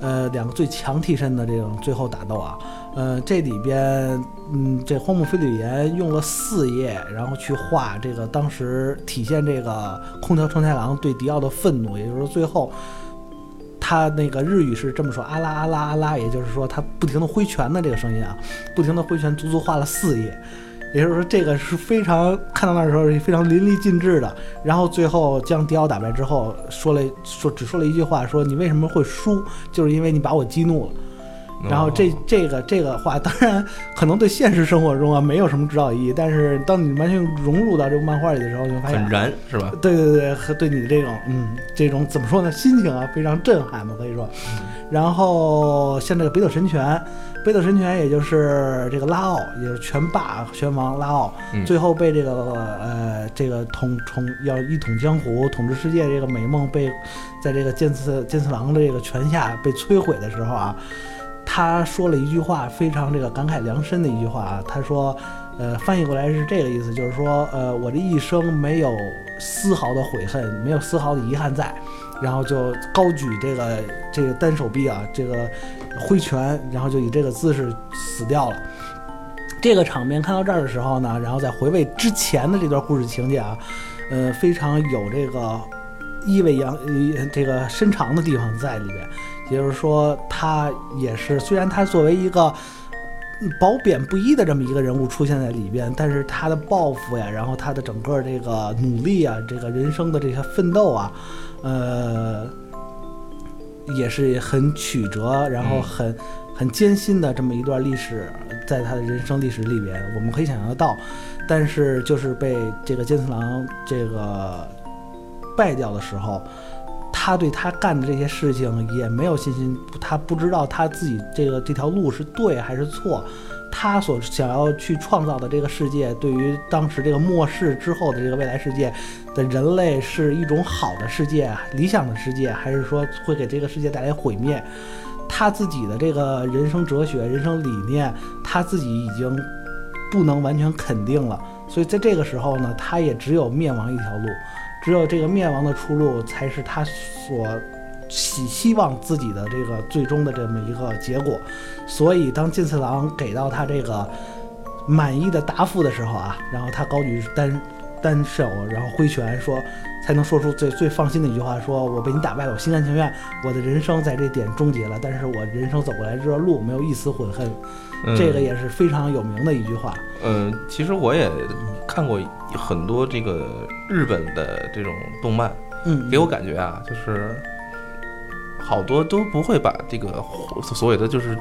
Speaker 3: 呃，两个最强替身的这种最后打斗啊，呃，这里边，嗯，这荒木飞吕彦用了四页，然后去画这个当时体现这个空调承太郎对迪奥的愤怒，也就是最后。他那个日语是这么说，阿拉阿拉阿拉，也就是说他不停的挥拳的这个声音啊，不停的挥拳，足足画了四页，也就是说这个是非常看到那的时候是非常淋漓尽致的。然后最后将迪奥打败之后，说了说只说了一句话，说你为什么会输，就是因为你把我激怒了。然后这这个这个话，当然可能对现实生活中啊没有什么指导意义，但是当你完全融入到这个漫画里的时候，你会发现
Speaker 2: 很燃，是吧？
Speaker 3: 对对对，和对你的这种嗯这种怎么说呢，心情啊非常震撼嘛，可以说。然后像这个北斗神拳，北斗神拳也就是这个拉奥，也是拳霸拳王拉奥，最后被这个呃这个统统要一统江湖、统治世界这个美梦被在这个剑次剑次郎的这个拳下被摧毁的时候啊，他说了一句话，非常这个感慨良深的一句话啊，他说，呃，翻译过来是这个意思，就是说，呃，我这一生没有丝毫的悔恨，没有丝毫的遗憾在。然后就高举这个这个单手臂啊，这个挥拳，然后就以这个姿势死掉了。这个场面看到这儿的时候呢，然后再回味之前的这段故事情节啊，呃，非常有这个意味扬这个深长的地方在里边。也就是说，他也是虽然他作为一个褒贬不一的这么一个人物出现在里边，但是他的抱负呀，然后他的整个这个努力啊，这个人生的这些奋斗啊。呃，也是很曲折，然后很很艰辛的这么一段历史，在他的人生历史里边，我们可以想象得到。但是，就是被这个剑次郎这个败掉的时候，他对他干的这些事情也没有信心，他不知道他自己这个这条路是对还是错。他所想要去创造的这个世界，对于当时这个末世之后的这个未来世界的人类，是一种好的世界、理想的世界，还是说会给这个世界带来毁灭？他自己的这个人生哲学、人生理念，他自己已经不能完全肯定了。所以在这个时候呢，他也只有灭亡一条路，只有这个灭亡的出路，才是他所。希希望自己的这个最终的这么一个结果，所以当金次郎给到他这个满意的答复的时候啊，然后他高举单单手，然后挥拳说，才能说出最最放心的一句话：说我被你打败了，我心甘情愿，我的人生在这点终结了，但是我人生走过来这段路没有一丝悔恨，这个也是非常有名的一句话。
Speaker 2: 嗯，其实我也看过很多这个日本的这种动漫，
Speaker 3: 嗯，
Speaker 2: 给我感觉啊，就是。好多都不会把这个所谓的就是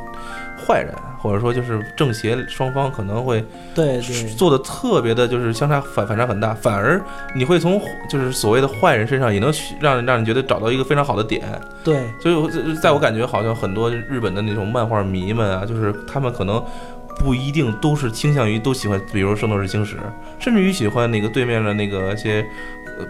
Speaker 2: 坏人，或者说就是正邪双方可能会
Speaker 3: 对
Speaker 2: 做的特别的，就是相差反反差很大，反而你会从就是所谓的坏人身上也能让让你觉得找到一个非常好的点。
Speaker 3: 对，
Speaker 2: 所以在我感觉，好像很多日本的那种漫画迷们啊，就是他们可能不一定都是倾向于都喜欢，比如《圣斗士星矢》，甚至于喜欢那个对面的那个一些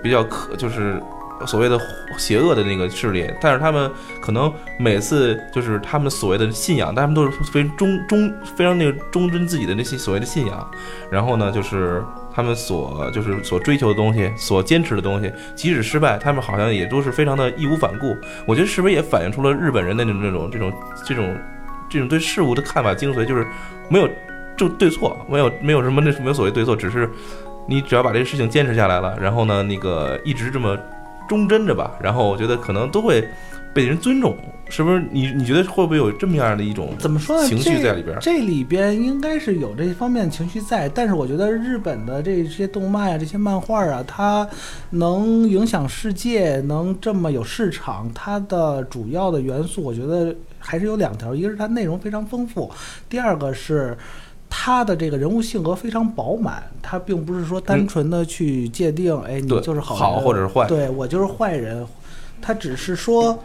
Speaker 2: 比较可就是。所谓的邪恶的那个势力，但是他们可能每次就是他们所谓的信仰，但他们都是非常忠忠非常那个忠贞自己的那些所谓的信仰。然后呢，就是他们所就是所追求的东西，所坚持的东西，即使失败，他们好像也都是非常的义无反顾。我觉得是不是也反映出了日本人的那种这种这种这种这种对事物的看法精髓，就是没有就对错，没有没有什么那没有所谓对错，只是你只要把这个事情坚持下来了，然后呢，那个一直这么。忠贞着吧，然后我觉得可能都会被人尊重，是不是？你你觉得会不会有这么样的一种
Speaker 3: 怎么说呢？
Speaker 2: 情绪在里边？
Speaker 3: 这里边应该是有这方面情绪在，但是我觉得日本的这些动漫啊，这些漫画啊，它能影响世界，能这么有市场，它的主要的元素，我觉得还是有两条，一个是它内容非常丰富，第二个是。他的这个人物性格非常饱满，他并不是说单纯的去界定，哎，你就是好
Speaker 2: 好或者是坏，
Speaker 3: 对我就是坏人。他只是说，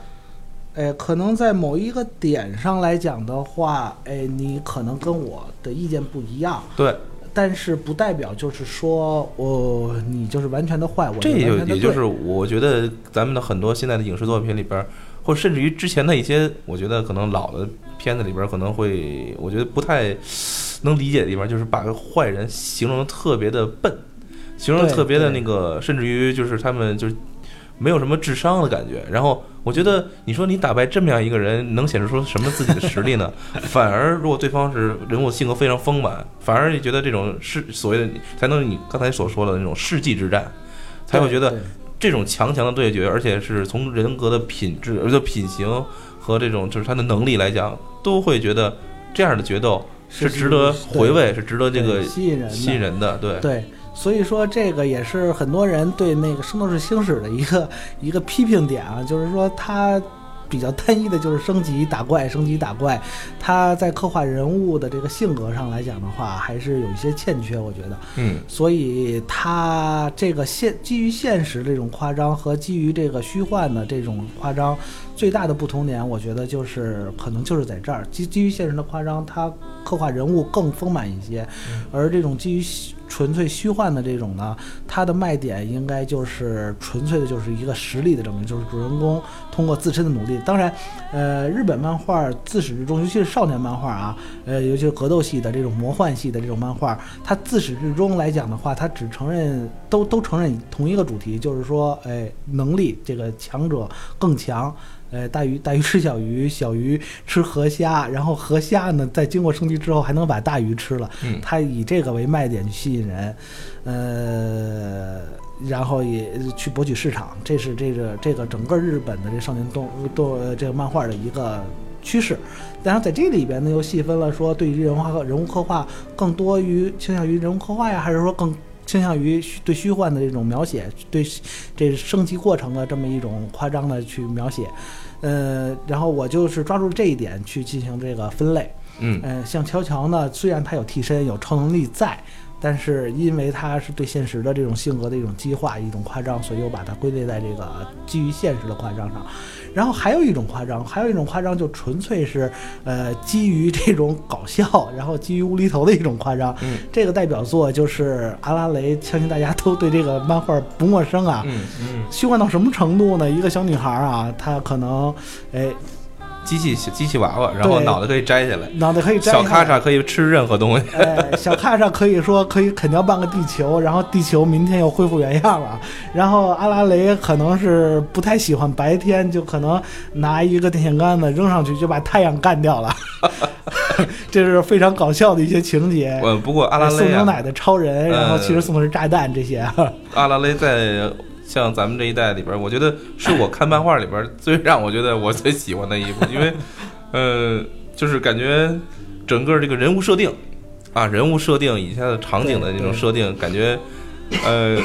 Speaker 3: 哎，可能在某一个点上来讲的话，哎，你可能跟我的意见不一样，
Speaker 2: 对，
Speaker 3: 但是不代表就是说，我你就是完全的坏，我
Speaker 2: 这也就也就是我觉得咱们的很多现在的影视作品里边，或甚至于之前的一些，我觉得可能老的片子里边可能会，我觉得不太。能理解的地方就是把个坏人形容的特别的笨，形容特别的那个，甚至于就是他们就是没有什么智商的感觉。然后我觉得你说你打败这么样一个人，能显示出什么自己的实力呢？反而如果对方是人物性格非常丰满，反而你觉得这种是所谓的才能你刚才所说的那种世纪之战，才会觉得这种强强的对决，而且是从人格的品质、而且品行和这种就是他的能力来讲，都会觉得这样的决斗。
Speaker 3: 是
Speaker 2: 值得回味，是值得这个
Speaker 3: 吸引人、
Speaker 2: 吸引人的，对。
Speaker 3: 对，所以说这个也是很多人对那个《圣斗士星矢》的一个一个批评点啊，就是说它比较单一的，就是升级打怪、升级打怪，它在刻画人物的这个性格上来讲的话，还是有一些欠缺，我觉得，
Speaker 2: 嗯，
Speaker 3: 所以它这个现基于现实这种夸张和基于这个虚幻的这种夸张。最大的不同点，我觉得就是可能就是在这儿，基基于现实的夸张，它刻画人物更丰满一些，而这种基于纯粹虚幻的这种呢，它的卖点应该就是纯粹的就是一个实力的证明，就是主人公通过自身的努力。当然，呃，日本漫画自始至终，尤其是少年漫画啊，呃，尤其是格斗系的这种魔幻系的这种漫画，它自始至终来讲的话，它只承认都都承认同一个主题，就是说，哎，能力这个强者更强。呃，大鱼大鱼吃小鱼，小鱼吃河虾，然后河虾呢，再经过升级之后，还能把大鱼吃了。
Speaker 2: 嗯，
Speaker 3: 他以这个为卖点去吸引人，呃，然后也去博取市场，这是这个这个整个日本的这少年动动这个漫画的一个趋势。然后在这里边呢，又细分了说，对于人物画人物刻画更多于倾向于人物刻画呀，还是说更倾向于对虚幻的这种描写，对这升级过程的这么一种夸张的去描写。呃，然后我就是抓住这一点去进行这个分类。
Speaker 2: 嗯，
Speaker 3: 呃，像乔乔呢，虽然他有替身，有超能力在。但是因为他是对现实的这种性格的一种激化、一种夸张，所以我把它归类在这个基于现实的夸张上。然后还有一种夸张，还有一种夸张就纯粹是呃基于这种搞笑，然后基于无厘头的一种夸张。
Speaker 2: 嗯，
Speaker 3: 这个代表作就是阿拉蕾，相信大家都对这个漫画不陌生啊。
Speaker 2: 嗯嗯，
Speaker 3: 虚幻到什么程度呢？一个小女孩啊，她可能哎。
Speaker 2: 机器机器娃娃，然后脑袋可以摘下来，
Speaker 3: 脑袋可以摘。
Speaker 2: 小咔嚓可以吃任何东西。
Speaker 3: 哎，小咔嚓可以说可以啃掉半个地球，然后地球明天又恢复原样了。然后阿拉蕾可能是不太喜欢白天，就可能拿一个电线杆子扔上去就把太阳干掉了。这是非常搞笑的一些情节。
Speaker 2: 呃，不过阿拉蕾
Speaker 3: 送牛奶的超人，然后其实送的是炸弹这些。
Speaker 2: 阿拉蕾在。像咱们这一代里边，我觉得是我看漫画里边最让我觉得我最喜欢的一部，因为，呃，就是感觉整个这个人物设定啊，人物设定以及它的场景的那种设定，感觉呃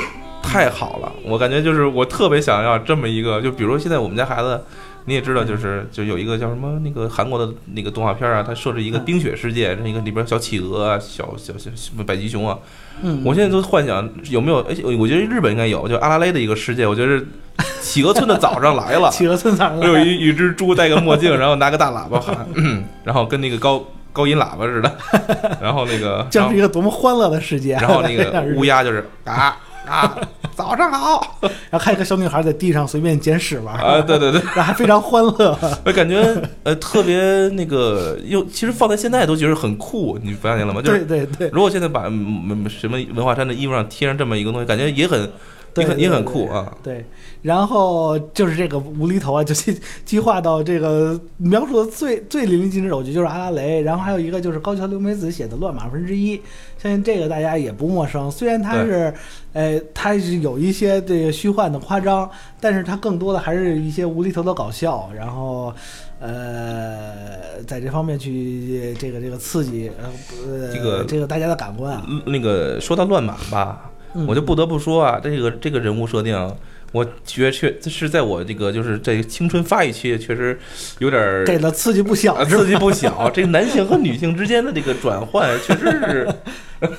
Speaker 2: 太好了。我感觉就是我特别想要这么一个，就比如现在我们家孩子，你也知道，就是就有一个叫什么那个韩国的那个动画片啊，它设置一个冰雪世界，那个里边小企鹅啊，小小小北极熊啊。
Speaker 3: 嗯，
Speaker 2: 我现在都幻想有没有，哎，我觉得日本应该有，就阿拉蕾的一个世界。我觉得企鹅村的早上来了，
Speaker 3: 企鹅村早上
Speaker 2: 有一 一只猪戴个墨镜，然后拿个大喇叭喊，然后跟那个高高音喇叭似的，然后那个
Speaker 3: 这是一个多么欢乐的世界。
Speaker 2: 然后那个乌鸦就是啊。啊，早上好！
Speaker 3: 然后还有个小女孩在地上随便捡屎玩
Speaker 2: 啊，对对对，
Speaker 3: 然后 还非常欢乐，
Speaker 2: 我感觉呃特别那个，又其实放在现在都觉得很酷，你发现了吗？就是
Speaker 3: 对对对，
Speaker 2: 如果现在把什么文化衫的衣服上贴上这么一个东西，感觉也很。也很也很酷啊！
Speaker 3: 对，然后就是这个无厘头啊，就激激化到这个描述的最最淋漓尽致，我觉得就是阿拉蕾。然后还有一个就是高桥留美子写的《乱马分之一》，相信这个大家也不陌生。虽然它是，呃，它是有一些这个虚幻的夸张，但是它更多的还是一些无厘头的搞笑。然后，呃，在这方面去这个这个刺激呃
Speaker 2: 这个
Speaker 3: 这个大家的感官啊。
Speaker 2: 那个说到乱马吧。我就不得不说啊，这个这个人物设定，我觉确这是在我这个就是在青春发育期，确实有点
Speaker 3: 给了刺激不小，
Speaker 2: 刺激不小。这个男性和女性之间的这个转换，确实是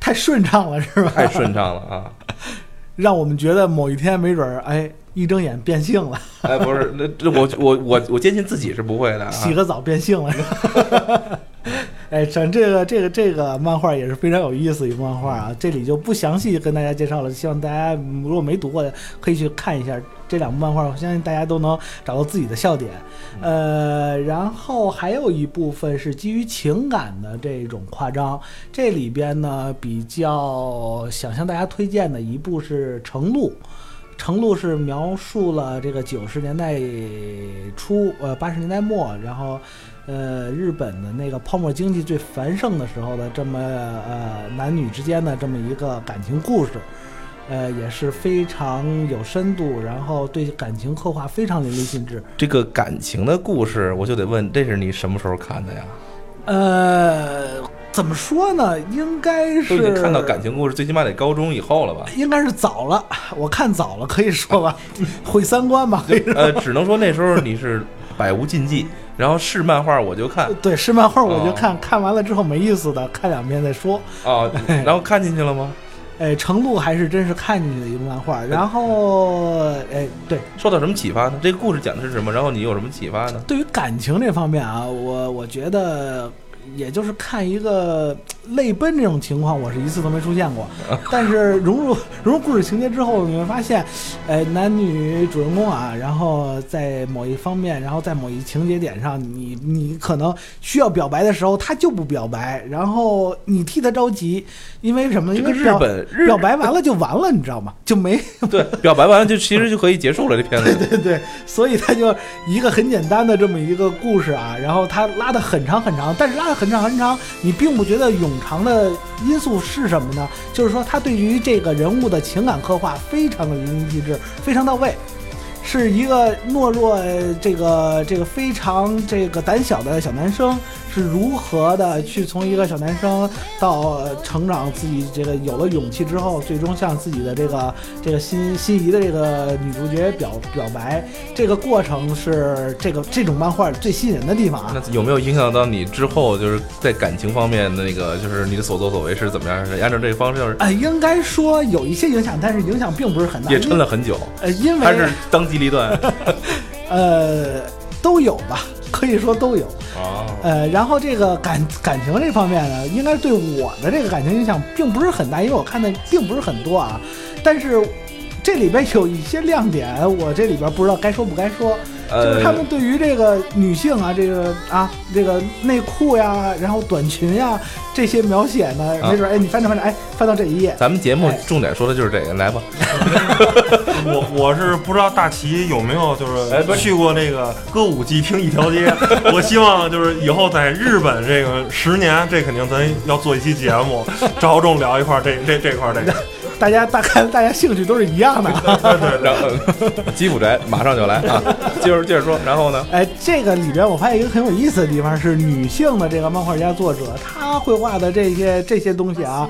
Speaker 3: 太顺畅了，是吧？
Speaker 2: 太顺畅了啊！
Speaker 3: 让我们觉得某一天没准儿，哎，一睁眼变性了。
Speaker 2: 哎，不是，那这我我我我坚信自己是不会的，
Speaker 3: 洗个澡变性了。哎，咱这个这个这个漫画也是非常有意思一部漫画啊，这里就不详细跟大家介绍了。希望大家如果没读过的，可以去看一下这两部漫画，我相信大家都能找到自己的笑点。呃，然后还有一部分是基于情感的这种夸张，这里边呢比较想向大家推荐的一部是《程路》。程路是描述了这个九十年代初，呃八十年代末，然后。呃，日本的那个泡沫经济最繁盛的时候的这么呃男女之间的这么一个感情故事，呃也是非常有深度，然后对感情刻画非常淋漓尽致。
Speaker 2: 这个感情的故事，我就得问，这是你什么时候看的呀？
Speaker 3: 呃，怎么说呢？应该是
Speaker 2: 都看到感情故事，最起码得高中以后了吧？
Speaker 3: 应该是早了，我看早了，可以说吧，毁三观吧？
Speaker 2: 呃，只能说那时候你是百无禁忌。然后是漫画我就看，
Speaker 3: 对，是漫画我就看看完了之后没意思的，看两遍再说。
Speaker 2: 哦，然后看进去了吗？
Speaker 3: 哎，程璐还是真是看进去的一个漫画。然后，哎，对，
Speaker 2: 受到什么启发呢？这个故事讲的是什么？然后你有什么启发呢？
Speaker 3: 对于感情这方面啊，我我觉得。也就是看一个泪奔这种情况，我是一次都没出现过。但是融入融入故事情节之后，你会发现，呃，男女主人公啊，然后在某一方面，然后在某一情节点上，你你可能需要表白的时候，他就不表白，然后你替他着急，因为什么？因为
Speaker 2: 日本
Speaker 3: 表白完了就完了，你知道吗？就没
Speaker 2: 对表白完了就其实就可以结束了这片子。
Speaker 3: 对对对，所以他就一个很简单的这么一个故事啊，然后他拉的很长很长，但是拉很长很长，你并不觉得冗长的因素是什么呢？就是说他对于这个人物的情感刻画非常的淋漓尽致，非常到位。是一个懦弱、这个这个非常这个胆小的小男生，是如何的去从一个小男生到成长，自己这个有了勇气之后，最终向自己的这个这个心心仪的这个女主角表表白，这个过程是这个这种漫画最吸引人的地方啊。
Speaker 2: 那有没有影响到你之后就是在感情方面的那个，就是你的所作所为是怎么样？是按照这个方式？
Speaker 3: 哎，应该说有一些影响，但是影响并不是很大。
Speaker 2: 也撑了很久。
Speaker 3: 呃，因为
Speaker 2: 还是当。机立断，
Speaker 3: 呃，都有吧，可以说都有。
Speaker 2: 哦，
Speaker 3: 呃，然后这个感感情这方面呢，应该对我的这个感情影响并不是很大，因为我看的并不是很多啊。但是这里边有一些亮点，我这里边不知道该说不该说。就是他们对于这个女性啊，这个啊，这个内裤呀，然后短裙呀这些描写呢，没准哎，你翻着翻着，哎，翻到这一页。
Speaker 2: 咱们节目重点说的就是这个，来吧。
Speaker 1: 我我是不知道大齐有没有就是去过那个歌舞伎町一条街。我希望就是以后在日本这个十年，这肯定咱要做一期节目，着重聊一块这这这块这个。
Speaker 3: 大家大概大家兴趣都是一样的，对
Speaker 2: 然后吉普宅马上就来啊！接着接着说，然后呢？
Speaker 3: 哎，这个里边我发现一个很有意思的地方是，女性的这个漫画家作者，她绘画的这些这些东西啊，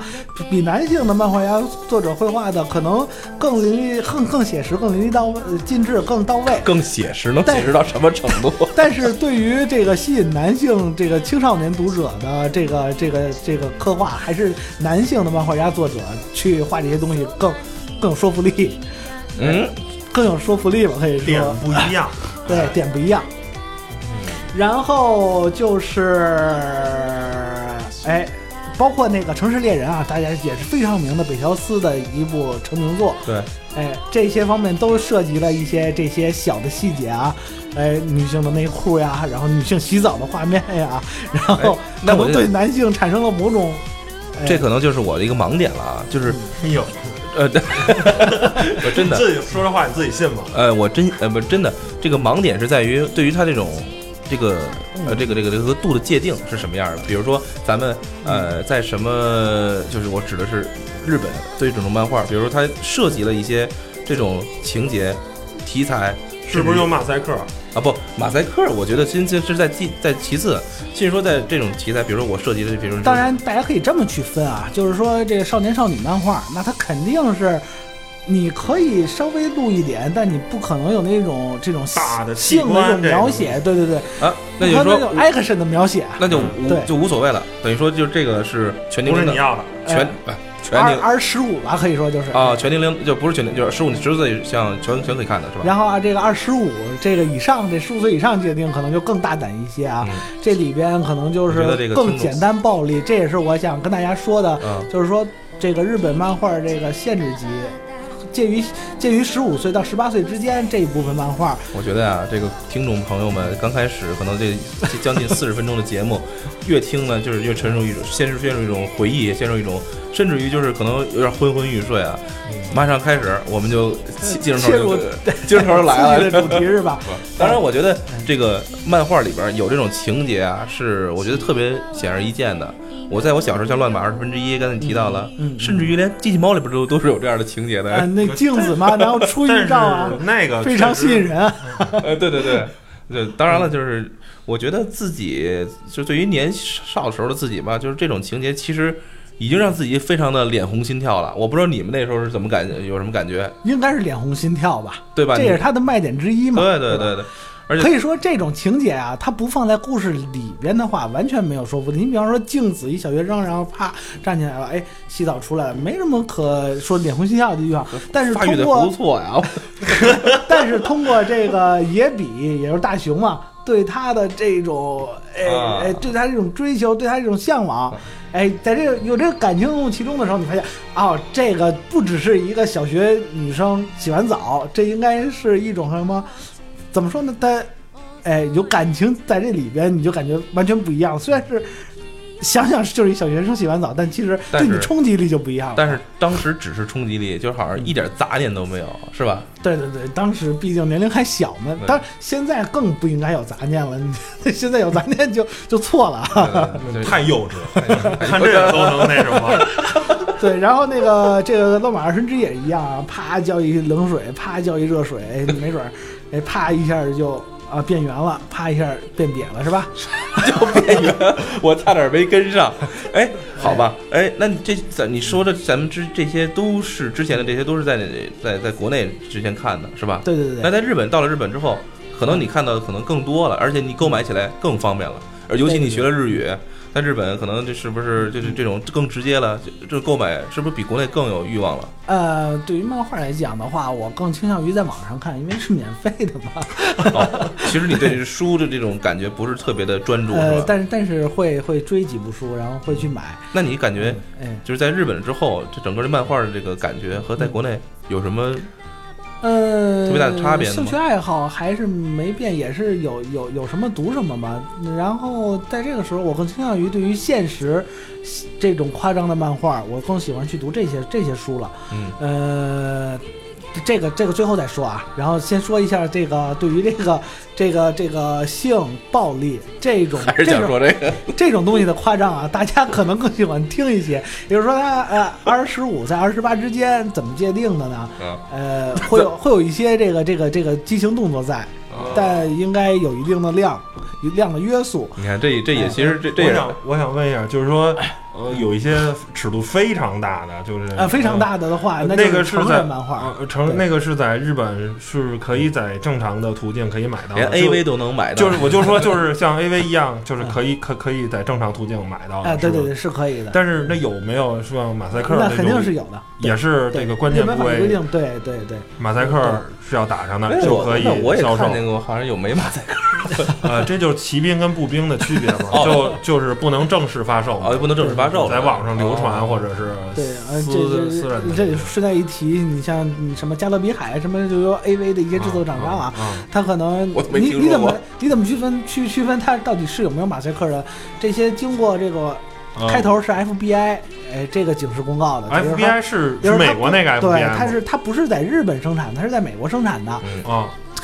Speaker 3: 比男性的漫画家作者绘画的可能更淋漓、更更写实、更淋漓到尽致、更到位。
Speaker 2: 更写实能写实到什么程度？
Speaker 3: 但 是对于这个吸引男性这个青少年读者的这个这个这个刻画，还是男性的漫画家作者去画这些。东西更更有说服力，
Speaker 2: 嗯，
Speaker 3: 更有说服力吧，可以说
Speaker 1: 点不一样，
Speaker 3: 对，点不一样。然后就是，哎，包括那个《城市猎人》啊，大家也是非常有名的北条司的一部成名作。
Speaker 2: 对，
Speaker 3: 哎，这些方面都涉及了一些这些小的细节啊，哎，女性的内裤呀，然后女性洗澡的画面呀，然后可能对男性产生了某种。
Speaker 2: 这可能就是我的一个盲点了啊，就是，
Speaker 1: 哎呦，
Speaker 2: 呃，我真的
Speaker 1: 自己说这话你自己信吗？
Speaker 2: 呃，我真呃不真的，这个盲点是在于对于他这种这个呃这个这个这个度的界定是什么样的？比如说咱们呃在什么，就是我指的是日本对这种漫画，比如说它涉及了一些这种情节题材，
Speaker 1: 是不是有马赛克？
Speaker 2: 啊不，马赛克，我觉得先先是在其在其次，先说在这种题材，比如说我涉及的，比如
Speaker 3: 当然大家可以这么去分啊，就是说这个少年少女漫画，那它肯定是你可以稍微录一点，但你不可能有那种这种
Speaker 1: 大的
Speaker 3: 性的这种描写，对对对，
Speaker 2: 啊，那就是说
Speaker 3: action 的描写，
Speaker 2: 那就无就无所谓了，等于说就这个是全年龄
Speaker 1: 的，不是你要的
Speaker 2: 全。
Speaker 3: 二二十五吧，可以说就是
Speaker 2: 啊，全年龄就不是全年，就是十五十岁像全全可以看的是吧？
Speaker 3: 然后啊，这个二十五这个以上，这十五岁以上界定可能就更大胆一些啊。这里边可能就是更简单暴力，这也是我想跟大家说的，就是说这个日本漫画这个限制级。介于介于十五岁到十八岁之间这一部分漫画，
Speaker 2: 我觉得啊，这个听众朋友们刚开始可能这将近四十分钟的节目，越听呢就是越沉入一种，先是陷入一种回忆，陷入一种，甚至于就是可能有点昏昏欲睡啊。马上开始，我们就进入
Speaker 3: 切入，
Speaker 2: 进入来
Speaker 3: 了，主题 是吧？
Speaker 2: 当然，我觉得这个漫画里边有这种情节啊，是我觉得特别显而易见的。我在我小时候像乱码二十分之一，刚才你提到了，甚至于连机器猫里边都都是有这样的情节的。
Speaker 3: 那镜子嘛，然后出一照啊，
Speaker 1: 那个
Speaker 3: 非常吸引人。
Speaker 2: 呃，对对对，对，当然了，就是我觉得自己就对于年少时候的自己吧，就是这种情节其实已经让自己非常的脸红心跳了。我不知道你们那时候是怎么感有什么感觉？
Speaker 3: 应该是脸红心跳吧？
Speaker 2: 对吧？
Speaker 3: 这也是他的卖点之一嘛。
Speaker 2: 对对对对。而且
Speaker 3: 可以说这种情节啊，它不放在故事里边的话，完全没有说服力。你比方说静子一小学生，然后啪站起来了，哎，洗澡出来了，没什么可说脸红心跳的地方。但是通过
Speaker 2: 不错呀，
Speaker 3: 但是通过这个野比，也就是大雄嘛，对他的这种，哎
Speaker 2: 啊
Speaker 3: 哎，对他这种追求，对他这种向往，哎，在这个有这个感情融入其中的时候，你发现，哦，这个不只是一个小学女生洗完澡，这应该是一种什么？怎么说呢？他，哎，有感情在这里边，你就感觉完全不一样。虽然是想想就是一小学生洗完澡，但其实对你冲击力就不一样了。
Speaker 2: 但是当时只是冲击力，就好像一点杂念都没有，是吧？
Speaker 3: 对对对，当时毕竟年龄还小嘛，
Speaker 2: 对
Speaker 3: 当现在更不应该有杂念了。你 现在有杂念就 就错了。
Speaker 2: 对对对
Speaker 1: 太幼稚了，看这个都能那什么。
Speaker 3: 对，然后那个这个乱马二神之也一样啊，啪浇一冷水，啪浇一热水，哎没准儿，哎啪一下就啊变圆了，啪一下变瘪了，是吧？
Speaker 2: 就变圆，我差点没跟上。哎，好吧，哎，那你这咱你说的咱们之这些都是之前的这些都是在在在国内之前看的是吧？
Speaker 3: 对对对对，
Speaker 2: 那在日本到了日本之后，可能你看到的可能更多了，而且你购买起来更方便了，而尤其你学了日语。在日本，可能这是不是就是这种更直接了？这这购买是不是比国内更有欲望了？
Speaker 3: 呃，对于漫画来讲的话，我更倾向于在网上看，因为是免费的嘛。
Speaker 2: 哦，其实你对书的这种感觉不是特别的专注，
Speaker 3: 呃，但是但是会会追几部书，然后会去买。
Speaker 2: 那你感觉
Speaker 3: 哎，
Speaker 2: 就是在日本之后，这整个的漫画的这个感觉和在国内有什么？
Speaker 3: 呃，
Speaker 2: 特别大的差别
Speaker 3: 兴趣爱好还是没变，也是有有有什么读什么吧。然后在这个时候，我更倾向于对于现实这种夸张的漫画，我更喜欢去读这些这些书了。
Speaker 2: 嗯，
Speaker 3: 呃，这个这个最后再说啊。然后先说一下这个对于这个这个这个性暴力这种
Speaker 2: 还是
Speaker 3: 这种
Speaker 2: 想说这个？
Speaker 3: 这种东西的夸张啊，大家可能更喜欢听一些。比如说他呃二十五在二十八之间怎么界定的呢？
Speaker 2: 嗯，
Speaker 3: 呃，会有会有一些这个这个这个激情动作在，
Speaker 2: 哦
Speaker 3: 但应该有一定的量，有量的约束。
Speaker 2: 你看这这也其实这这也是
Speaker 1: 我想我想问一下，就是说，呃，有一些尺度非常大的，就是
Speaker 3: 呃，非常大的的话，那
Speaker 1: 个是在
Speaker 3: 漫画。
Speaker 1: 呃成那个是在日本是可以在正常的途径可以买到的，
Speaker 2: 连
Speaker 1: 就
Speaker 2: AV 都能买到，
Speaker 1: 就是我就说就是 像 AV 一样，就是可以可可以在正常途径买到的。
Speaker 3: 哎，对对对，是可以的。
Speaker 1: 但是那有没有像马赛克
Speaker 3: 那肯定是有的，
Speaker 1: 也是这个关键部位，
Speaker 3: 规定，对对对。
Speaker 1: 马赛克是要打上的就可以
Speaker 2: 那我也
Speaker 1: 销售。
Speaker 2: 看。见过，好像有没马赛克，
Speaker 1: 呃，这就是骑兵跟步兵的区别嘛，
Speaker 2: 哦。
Speaker 1: 就就是不能正式发售。嘛
Speaker 2: 哦，不能正式发售，
Speaker 1: 在网上流传
Speaker 2: 哦。
Speaker 1: 或者是
Speaker 3: 对，呃，
Speaker 1: 私
Speaker 3: 这
Speaker 1: 私人的
Speaker 3: 这这里顺带一提，你像你什么加勒比海什么就有 AV 的一些制作厂商啊，
Speaker 1: 啊，
Speaker 3: 他可能你你怎么你怎么区分区区分它到底是有没有马赛克的？这些经过这个
Speaker 1: 啊。
Speaker 3: 开头是 FBI，哎，这个警示公告的
Speaker 1: FBI 是美国那个
Speaker 3: 对
Speaker 1: ，FBI 对
Speaker 3: 它是它不是在日本生产，它是在美国生产的。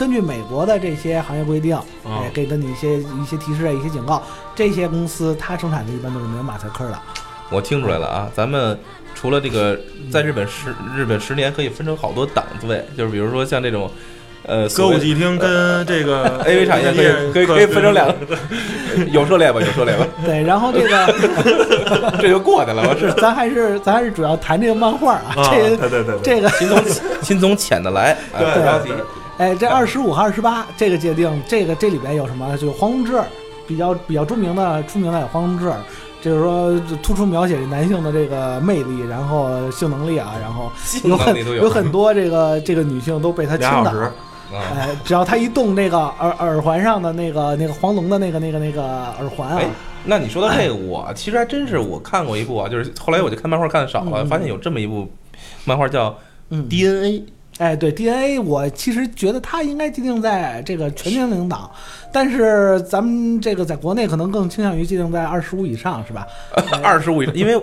Speaker 3: 根据美国的这些行业规定，
Speaker 1: 啊
Speaker 3: 哎，给的你一些一些提示啊，一些警告。这些公司它生产的一般都是没有马赛克的。
Speaker 2: 我听出来了啊，咱们除了这个在日本十日本十年可以分成好多档次位，就是比如说像这种。呃，
Speaker 1: 歌舞伎厅跟这个
Speaker 2: AV 产业可以可以可以分成两个，有涉猎吧？有涉猎吧？
Speaker 3: 对，然后这个
Speaker 2: 这就过去了，我是
Speaker 3: 咱还是咱还是主要谈这个漫画啊，
Speaker 1: 啊，
Speaker 3: 这
Speaker 1: 对对对，对
Speaker 3: 这个
Speaker 2: 先从先从浅的来，不着急。
Speaker 3: 哎，这二十五和二十八这个界定，这个这里边有什么？就是黄宏志，比较比较著名的出名的有黄宏志，就是说突出描写男性的这个魅力，然后性能力啊，然后有很
Speaker 2: 有
Speaker 3: 有很多这个这个女性都被他倾倒。
Speaker 1: 俩小时，
Speaker 2: 啊，
Speaker 3: 哎，只要他一动那个耳耳环上的那个那个黄龙的那个那个那个耳环啊
Speaker 2: 哎，那你说到这个，我其实还真是我看过一部啊，就是后来我就看漫画看的少了，
Speaker 3: 嗯
Speaker 2: 发现有这么一部漫画叫
Speaker 3: 嗯《
Speaker 2: DNA》，
Speaker 3: 哎，对 DNA，我其实觉得它应该界定在这个全年龄档，但是咱们这个在国内可能更倾向于界定在二十五以上，是吧？
Speaker 2: 二十五以上，因为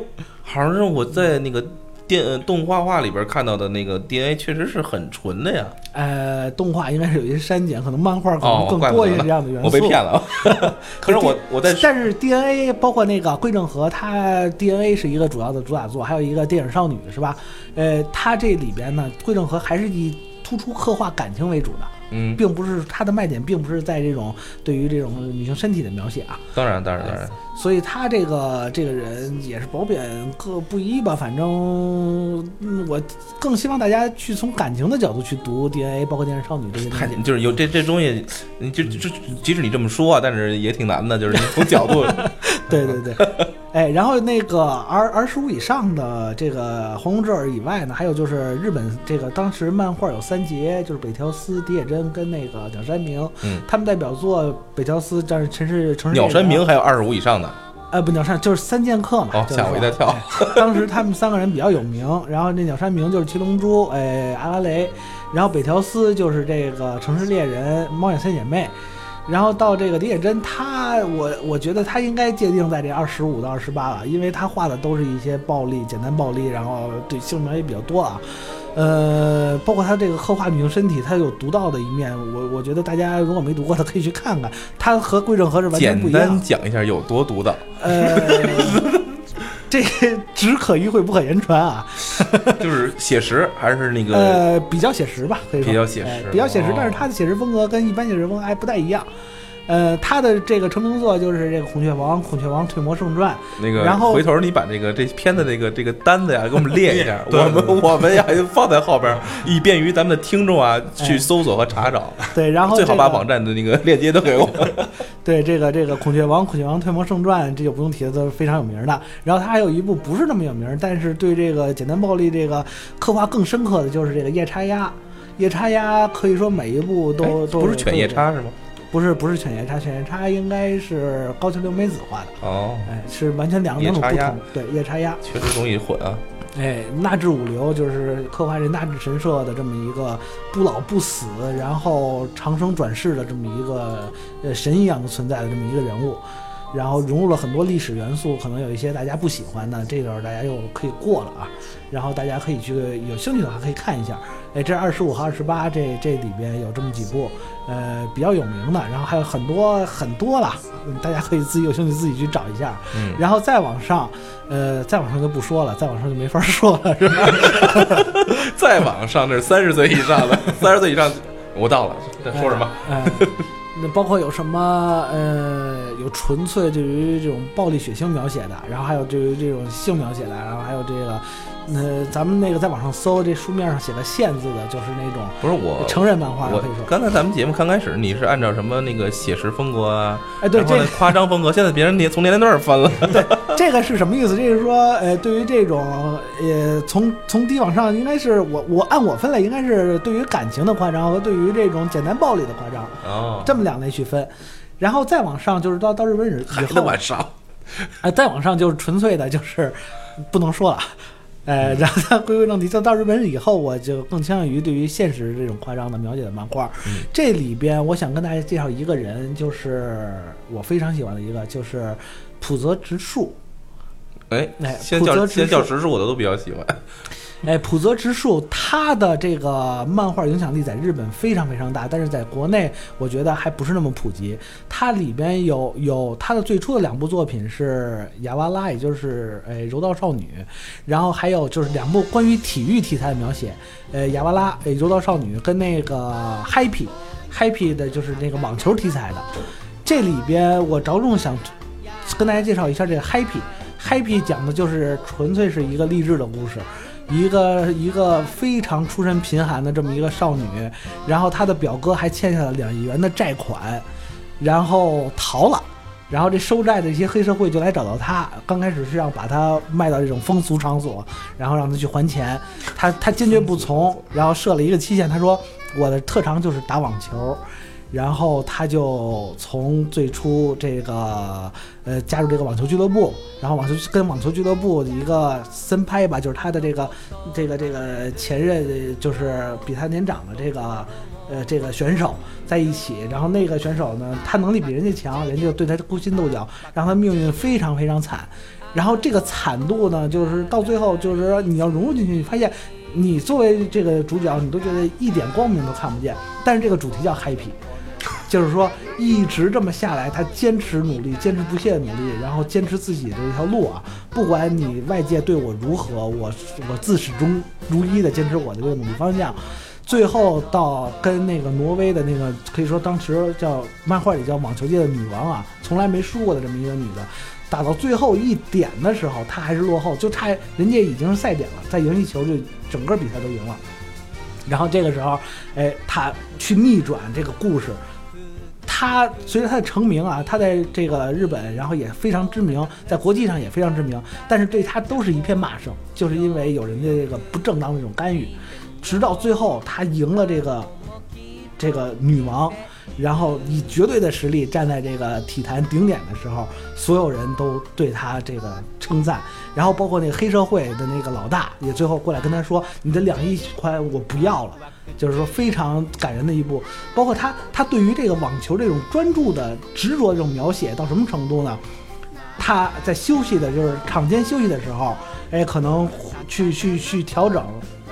Speaker 2: 好像是我在那个电呃动画画里边看到的那个 DNA 确实是很纯的呀。
Speaker 3: 呃，动画应该是有一些删减，可能漫画可
Speaker 2: 哦
Speaker 3: 能更多一些这样的元素。
Speaker 2: 我被骗了，可是我我在
Speaker 3: 但是 DNA 包括那个桂正和，他 DNA 是一个主要的主打作，还有一个电影少女是吧？呃，他这里边呢，桂正和还是以突出刻画感情为主的。
Speaker 2: 嗯，
Speaker 3: 并不是他的卖点，并不是在这种对于这种女性身体的描写啊。
Speaker 2: 当然，当然，当然。
Speaker 3: 所以他这个这个人也是褒贬各不一吧。反正我更希望大家去从感情的角度去读 DNA，包括《电视少女》这些东西。
Speaker 2: 就是有这这东西，就就即使你这么说啊，但是也挺难的，就是从角度。
Speaker 3: 对对对。哎，然后那个二二十五以上的这个黄龙之耳以外呢，还有就是日本这个当时漫画有三杰，就是北条司、迪野真跟那个鸟山明。
Speaker 2: 嗯。
Speaker 3: 他们代表作北条司，但是城市城市。
Speaker 2: 鸟山明还有二十五以上的。
Speaker 3: 呃，不，鸟山就是三剑客嘛。
Speaker 2: 哦，吓我一大跳。
Speaker 3: 当时他们三个人比较有名，然后那鸟山明就是七龙珠，哎，阿拉蕾，然后北条司就是这个城市猎人、猫眼三姐妹，然后到这个李野真，他我我觉得他应该界定在这二十五到二十八了，因为他画的都是一些暴力、简单暴力，然后对性描写比较多啊。呃，包括他这个刻画女性身体，他有独到的一面。我我觉得大家如果没读过，的可以去看看。他和桂正和是完全不一样。
Speaker 2: 简单讲一下有多独到。
Speaker 3: 呃，这只可意会不可言传啊。
Speaker 2: 就是写实还是那个？
Speaker 3: 呃，比较写实吧，可以说
Speaker 2: 比较写实，
Speaker 3: 比较写实。但是他的写实风格跟一般写实风格还不太一样。呃，他的这个成名作就是这个《孔雀王》《孔雀王退魔圣传》。
Speaker 2: 那个，
Speaker 3: 然后
Speaker 2: 回头你把这个这片子这个这个单子呀，给我们列一下，
Speaker 1: 我
Speaker 2: 们我们呀放在后边，以便于咱们的听众啊去搜索和查找。
Speaker 3: 对，然后
Speaker 2: 最好把网站的那个链接都给我。
Speaker 3: 对，这个这个《孔雀王》《孔雀王退魔圣传》，这就不用提了，都是非常有名的。然后他还有一部不是那么有名，但是对这个简单暴力这个刻画更深刻的就是这个夜叉鸭。夜叉鸭可以说每一部都都
Speaker 2: 不是犬夜叉是吗？
Speaker 3: 不是不是犬夜叉，犬夜叉应该是高桥留美子画的
Speaker 2: 哦，
Speaker 3: 哎，是完全两两种不同。对，夜叉鸭
Speaker 2: 确实容易混啊。
Speaker 3: 哎，纳智五流就是刻画这纳智神社的这么一个不老不死，然后长生转世的这么一个呃神一样的存在的这么一个人物，然后融入了很多历史元素，可能有一些大家不喜欢的，这个大家又可以过了啊。然后大家可以去有兴趣的话可以看一下。哎，这二十五和二十八这这里边有这么几部，呃，比较有名的，然后还有很多很多了，大家可以自己有兴趣自己去找一下。
Speaker 2: 嗯，
Speaker 3: 然后再往上，呃，再往上就不说了，再往上就没法说了，是吧？
Speaker 2: 再往上，这是三十岁以上的，三十岁以上，我到了，在说什么？
Speaker 3: 哎，那包括有什么？呃，有纯粹对于这种暴力血腥描写的，然后还有对于这种性描写的，然后还有这个。那咱们那个在网上搜，这书面上写的“限”字的，就是那种
Speaker 2: 不是我
Speaker 3: 成人漫画。
Speaker 2: 我刚才咱们节目刚开始，你是按照什么那个写实风格啊？
Speaker 3: 哎，对，这
Speaker 2: 夸张风格。现在别人年从年龄段分了。
Speaker 3: 对，这个是什么意思？就是说，呃，对于这种，呃，从从低往上，应该是我我按我分类，应该是对于感情的夸张和对于这种简单暴力的夸张。
Speaker 2: 哦，
Speaker 3: 这么两类去分，然后再往上就是到到日本日以后
Speaker 2: 往上，
Speaker 3: 哎，再往上就是纯粹的，就是不能说了。呃，然后再归归正题，就到日本以后，我就更倾向于对于现实这种夸张的描写的漫画。这里边，我想跟大家介绍一个人，就是我非常喜欢的一个，就是浦泽直树。
Speaker 2: 哎，
Speaker 3: 哎，
Speaker 2: 先叫先叫直树，我都都比较喜欢。
Speaker 3: 哎，浦泽直树他的这个漫画影响力在日本非常非常大，但是在国内我觉得还不是那么普及。它里边有有他的最初的两部作品是《雅瓦拉》，也就是哎柔道少女，然后还有就是两部关于体育题材的描写，呃《雅瓦拉》哎柔道少女跟那个 Happy Happy 的就是那个网球题材的。这里边我着重想跟大家介绍一下这个 Happy Happy 讲的就是纯粹是一个励志的故事。一个一个非常出身贫寒的这么一个少女，然后她的表哥还欠下了两亿元的债款，然后逃了，然后这收债的一些黑社会就来找到她，刚开始是要把她卖到这种风俗场所，然后让她去还钱，她她坚决不从，然后设了一个期限，她说我的特长就是打网球。然后他就从最初这个呃加入这个网球俱乐部，然后网球跟网球俱乐部一个森拍吧，就是他的这个这个这个前任，就是比他年长的这个呃这个选手在一起。然后那个选手呢，他能力比人家强，人家对他勾心斗角，让他命运非常非常惨。然后这个惨度呢，就是到最后就是说你要融入进去，你发现你作为这个主角，你都觉得一点光明都看不见。但是这个主题叫 happy。就是说，一直这么下来，他坚持努力，坚持不懈的努力，然后坚持自己的这条路啊。不管你外界对我如何，我我自始终如一的坚持我的这个努力方向。最后到跟那个挪威的那个可以说当时叫漫画里叫网球界的女王啊，从来没输过的这么一个女的，打到最后一点的时候，她还是落后，就差人家已经是赛点了，再赢一球就整个比赛都赢了。然后这个时候，哎，她去逆转这个故事。他随着他的成名啊，他在这个日本，然后也非常知名，在国际上也非常知名，但是对他都是一片骂声，就是因为有人家这个不正当的这种干预。直到最后，他赢了这个 这个女王，然后以绝对的实力站在这个体坛顶点的时候，所有人都对他这个称赞。然后包括那个黑社会的那个老大也最后过来跟他说：“你的两亿块我不要了。”就是说非常感人的一部。包括他他对于这个网球这种专注的执着这种描写到什么程度呢？他在休息的就是场间休息的时候，哎，可能去去去调整。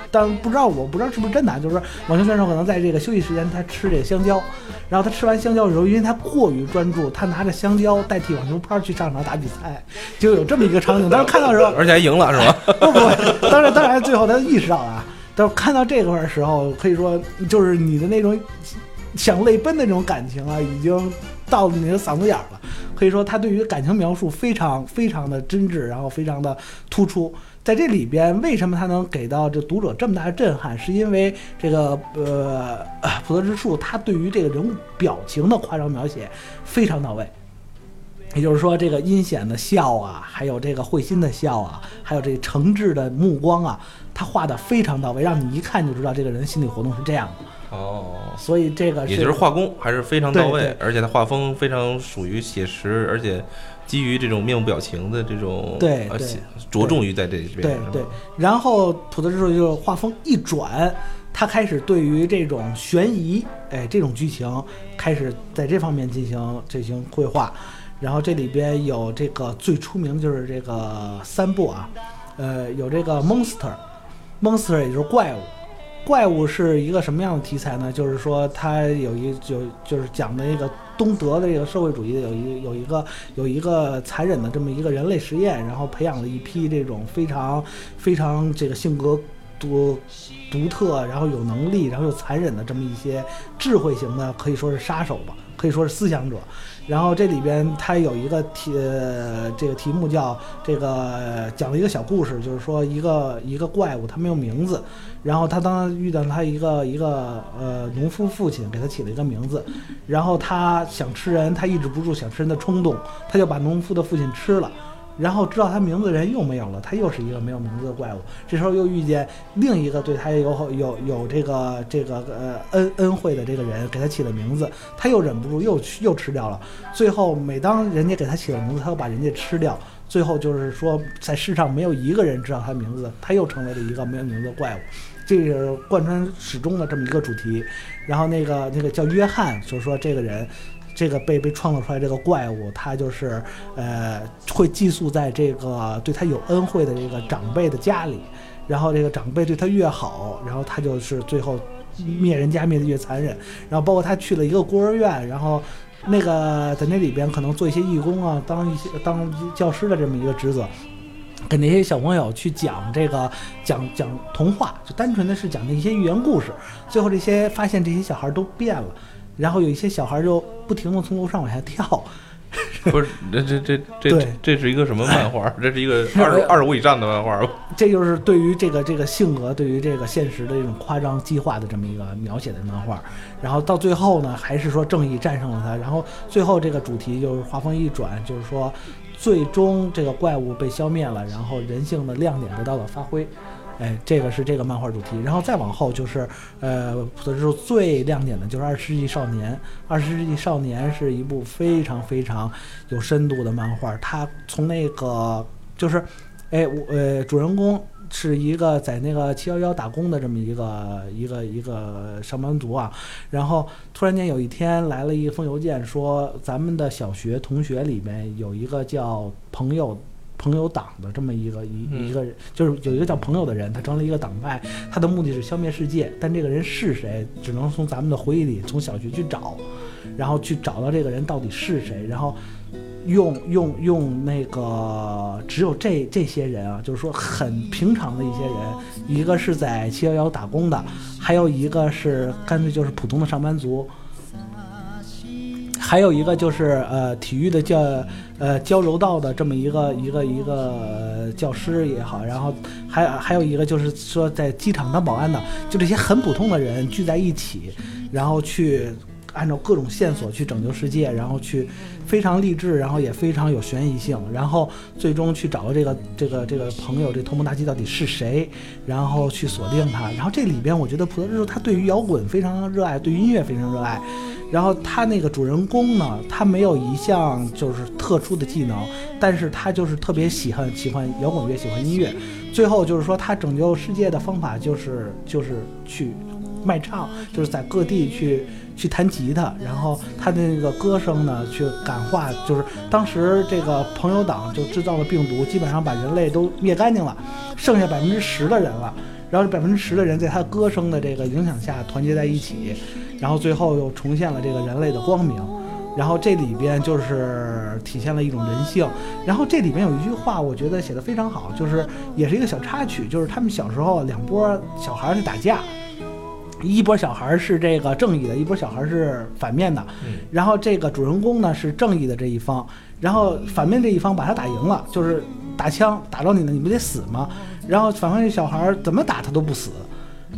Speaker 3: 但不知道，我不知道是不是真的，就是说网球选手可能在这个休息时间，他吃这个香蕉，然后他吃完香蕉的时候，因为他过于专注，他拿着香蕉代替网球拍去上场打比赛，就有这么一个场景。当时看到的时候，
Speaker 2: 而且还赢了，是吧？
Speaker 3: 不不，当然当然，最后他意识到了。但是看到这块的时候，可以说就是你的那种想泪奔的那种感情啊，已经到了你的嗓子眼儿了。可以说他对于感情描述非常非常的真挚，然后非常的突出。在这里边，为什么他能给到这读者这么大的震撼？是因为这个呃，普泽之树他对于这个人物表情的夸张描写非常到位。也就是说，这个阴险的笑啊，还有这个会心的笑啊，还有这个诚挚的目光啊，他画的非常到位，让你一看就知道这个人心理活动是这样的。
Speaker 2: 哦，
Speaker 3: 所以这个
Speaker 2: 也就是画工还是非常到
Speaker 3: 位，
Speaker 2: 而且他画风非常属于写实，而且。基于这种面部表情的这种，
Speaker 3: 对，而且
Speaker 2: 着重于在这里边。
Speaker 3: 对对。然后普泽之树就画风一转，他开始对于这种悬疑，哎，这种剧情开始在这方面进行进行绘画。然后这里边有这个最出名的就是这个三部啊，呃，有这个 monster，monster 也就是怪物。怪物是一个什么样的题材呢？就是说它有一就就是讲的那个。东德的这个社会主义的有一有一个有一个残忍的这么一个人类实验，然后培养了一批这种非常非常这个性格独独特，然后有能力，然后又残忍的这么一些智慧型的，可以说是杀手吧，可以说是思想者。然后这里边它有一个题，这个题目叫这个讲了一个小故事，就是说一个一个怪物，它没有名字。然后他当遇到他一个一个呃农夫父亲，给他起了一个名字。然后他想吃人，他抑制不住想吃人的冲动，他就把农夫的父亲吃了。然后知道他名字的人又没有了，他又是一个没有名字的怪物。这时候又遇见另一个对他有有有这个这个呃恩恩惠的这个人，给他起了名字，他又忍不住又又吃掉了。最后每当人家给他起了名字，他又把人家吃掉。最后就是说，在世上没有一个人知道他名字，他又成为了一个没有名字的怪物。这是贯穿始终的这么一个主题。然后那个那个叫约翰，就是说这个人。这个被被创造出来这个怪物，他就是呃会寄宿在这个对他有恩惠的这个长辈的家里，然后这个长辈对他越好，然后他就是最后灭人家灭的越残忍。然后包括他去了一个孤儿院，然后那个在那里边可能做一些义工啊，当一些当教师的这么一个职责，给那些小朋友去讲这个讲讲童话，就单纯的是讲那些寓言故事。最后这些发现这些小孩都变了。然后有一些小孩就不停地从楼上往下跳，
Speaker 2: 不是，这这这这这是一个什么漫画？这是一个二 二十五以上的漫画
Speaker 3: 这就是对于这个这个性格，对于这个现实的一种夸张激化的这么一个描写的漫画。然后到最后呢，还是说正义战胜了他。然后最后这个主题就是画风一转，就是说最终这个怪物被消灭了，然后人性的亮点得到了发挥。哎，这个是这个漫画主题，然后再往后就是，呃，普泽之最亮点的就是《二十世纪少年》。《二十世纪少年》是一部非常非常有深度的漫画，它从那个就是，哎，我呃，主人公是一个在那个七幺幺打工的这么一个一个一个上班族啊，然后突然间有一天来了一封邮件，说咱们的小学同学里面有一个叫朋友。朋友党的这么一个一一个人，就是有一个叫朋友的人，他成了一个党派，他的目的是消灭世界。但这个人是谁，只能从咱们的回忆里，从小学去找，然后去找到这个人到底是谁，然后用用用那个只有这这些人啊，就是说很平常的一些人，一个是在七幺幺打工的。还有一个是干脆就是普通的上班族，还有一个就是呃体育的教呃教柔道的这么一个一个一个教师也好，然后还还有一个就是说在机场当保安的，就这些很普通的人聚在一起，然后去。按照各种线索去拯救世界，然后去非常励志，然后也非常有悬疑性，然后最终去找到这个这个这个朋友，这头目大吉到底是谁，然后去锁定他。然后这里边我觉得普泽之树他对于摇滚非常热爱，对于音乐非常热爱。然后他那个主人公呢，他没有一项就是特殊的技能，但是他就是特别喜欢喜欢摇滚乐，喜欢音乐。最后就是说他拯救世界的方法就是就是去卖唱，就是在各地去。去弹吉他，然后他的那个歌声呢，去感化，就是当时这个朋友党就制造了病毒，基本上把人类都灭干净了，剩下百分之十的人了。然后百分之十的人在他歌声的这个影响下团结在一起，然后最后又重现了这个人类的光明。然后这里边就是体现了一种人性。然后这里边有一句话，我觉得写的非常好，就是也是一个小插曲，就是他们小时候两波小孩在打架。一波小孩是这个正义的，一波小孩是反面的。然后这个主人公呢是正义的这一方，然后反面这一方把他打赢了，就是打枪打到你了，你不得死吗？然后反方小孩怎么打他都不死，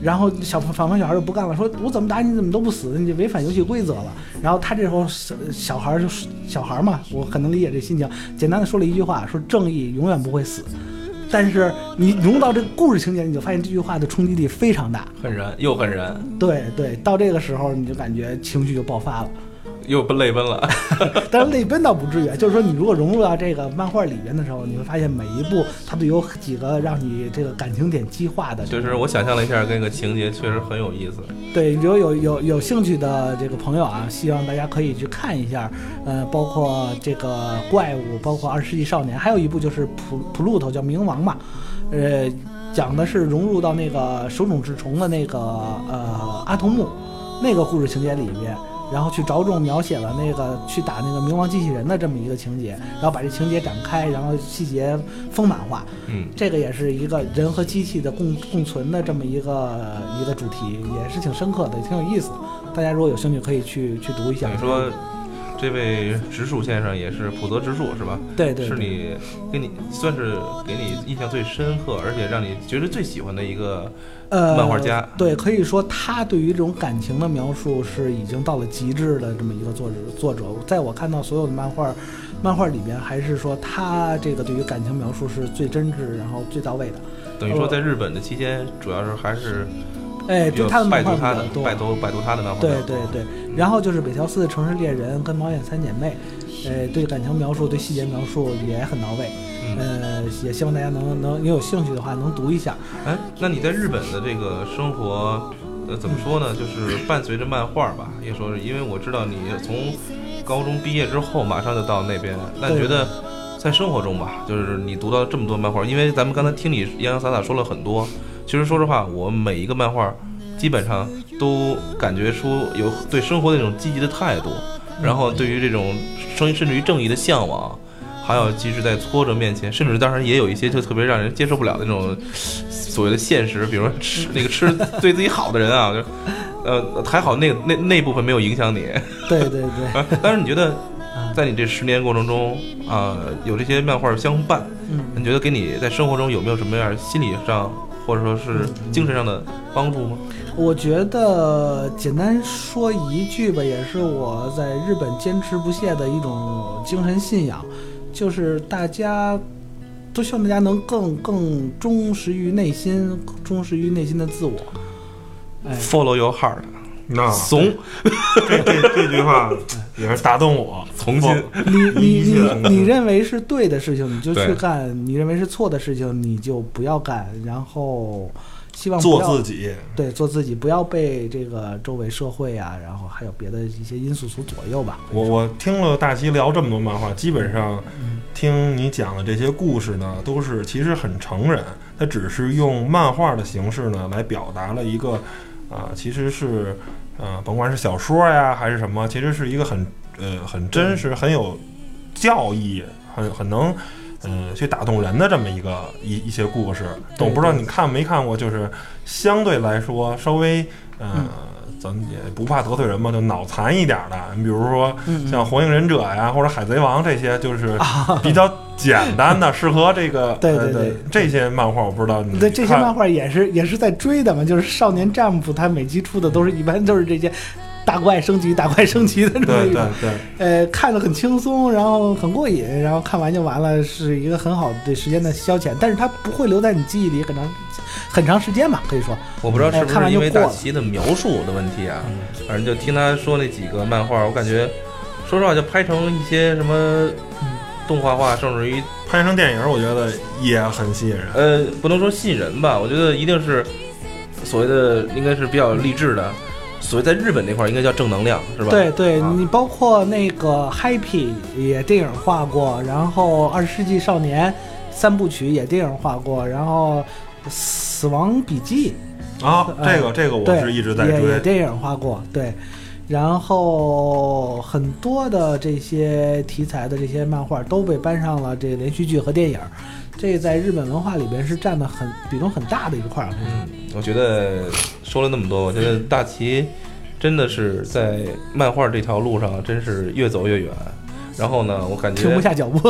Speaker 3: 然后小反方小孩就不干了，说我怎么打你怎么都不死，你违反游戏规则了。然后他这时候小小孩就是小孩嘛，我很能理解这心情，简单的说了一句话，说正义永远不会死。但是你融到这个故事情节，你就发现这句话的冲击力非常大，
Speaker 2: 恨人又恨人。
Speaker 3: 对对，到这个时候你就感觉情绪就爆发了。
Speaker 2: 又奔泪奔了，
Speaker 3: 但是泪奔倒不至于。就是说，你如果融入到这个漫画里边的时候，你会发现每一部它都有几个让你这个感情点激化的。
Speaker 2: 就是我想象了一下，这个情节确实很有意思。
Speaker 3: 对，如果有有有兴趣的这个朋友啊，希望大家可以去看一下。呃，包括这个怪物，包括二十世纪少年，还有一部就是普普鲁头叫冥王嘛，呃，讲的是融入到那个手冢治虫的那个呃阿童木那个故事情节里面。然后去着重描写了那个去打那个冥王机器人的这么一个情节，然后把这情节展开，然后细节丰满化。
Speaker 2: 嗯，
Speaker 3: 这个也是一个人和机器的共共存的这么一个一个主题，也是挺深刻的，挺有意思。大家如果有兴趣，可以去去读一下。
Speaker 2: 你说。这位直树先生也是普泽直树是吧？
Speaker 3: 对对，
Speaker 2: 是你给你算是给你印象最深刻，而且让你觉得最喜欢的一个呃漫画家。
Speaker 3: 对，可以说他对于这种感情的描述是已经到了极致的这么一个作者。作者，在我看到所有的漫画，漫画里边还是说他这个对于感情描述是最真挚，然后最到位的。
Speaker 2: 等于说，在日本的期间，主要是还是。
Speaker 3: 哎，就他的漫画比
Speaker 2: 较
Speaker 3: 多，
Speaker 2: 拜读拜读他的漫画。
Speaker 3: 对对对，然后就是北条司的城市猎人跟猫眼三姐妹，呃，对感情描述、对细节描述也很到位。呃，也希望大家能能你有兴趣的话能读一下。
Speaker 2: 哎，那你在日本的这个生活，呃，怎么说呢？就是伴随着漫画吧，也说是因为我知道你从高中毕业之后马上就到那边，那你觉得在生活中吧，就是你读到这么多漫画，因为咱们刚才听你洋洋洒洒说了很多。其实说实话，我每一个漫画，基本上都感觉出有对生活的那种积极的态度，然后对于这种生甚至于正义的向往，还有即使在挫折面前，甚至当然也有一些就特别让人接受不了的那种所谓的现实，比如说吃那个吃 对自己好的人啊，就呃还好那那那部分没有影响你。
Speaker 3: 对对对。
Speaker 2: 但是你觉得，在你这十年过程中啊，有这些漫画相伴，你觉得给你在生活中有没有什么样心理上？或者说是精神上的帮助吗？
Speaker 3: 我觉得简单说一句吧，也是我在日本坚持不懈的一种精神信仰，就是大家都希望大家能更更忠实于内心，忠实于内心的自我。
Speaker 2: Follow your heart。
Speaker 1: 那
Speaker 2: 怂，
Speaker 1: 这这这句话 也是打动我。
Speaker 2: 从心，
Speaker 3: 你你你你认为是对的事情，你就去干；你认为是错的事情，你就不要干。然后，希望
Speaker 1: 做自己，
Speaker 3: 对，做自己，不要被这个周围社会啊，然后还有别的一些因素所左右吧。
Speaker 1: 我我听了大齐聊这么多漫画，基本上听你讲的这些故事呢，都是其实很成人，他只是用漫画的形式呢来表达了一个啊，其实是。嗯，甭管是小说呀还是什么，其实是一个很呃很真实、很有教义、很很能嗯去打动人的这么一个一一些故事。我不知道你看没看过，就是相对来说稍微嗯，咱也不怕得罪人嘛，就脑残一点的，你比如说像《火影忍者》呀，或者《海贼王》这些，就是比较简单的，适合这个
Speaker 3: 对对对
Speaker 1: 这些漫画，我不知道你
Speaker 3: 对这些漫画也是也是在追的嘛，就是少年战斧，它每集出的都是一般都是这些。大怪升级，大怪升级的这么
Speaker 1: 一种，
Speaker 3: 呃，看着很轻松，然后很过瘾，然后看完就完了，是一个很好的时间的消遣。但是它不会留在你记忆里很长很长时间吧？可以说，
Speaker 2: 我不知道是不是因为大齐的描述的问题啊，反正就听他说那几个漫画，我感觉，说实话，就拍成一些什么动画化，甚至于
Speaker 1: 拍成电影，我觉得也很吸引人。
Speaker 2: 呃，不能说吸引人吧，我觉得一定是所谓的应该是比较励志的。所谓在日本那块儿应该叫正能量，是吧？
Speaker 3: 对对，你包括那个 Happy 也电影化过，然后《二十世纪少年》三部曲也电影化过，然后《死亡笔记》
Speaker 1: 啊，这个这个我是一直在追，
Speaker 3: 也电影化过，对。然后很多的这些题材的这些漫画都被搬上了这个连续剧和电影。这在日本文化里边是占的很比重很大的一块儿。
Speaker 2: 嗯，我觉得说了那么多，我觉得大齐真的是在漫画这条路上真是越走越远。然后呢，我感觉
Speaker 3: 停不下脚步。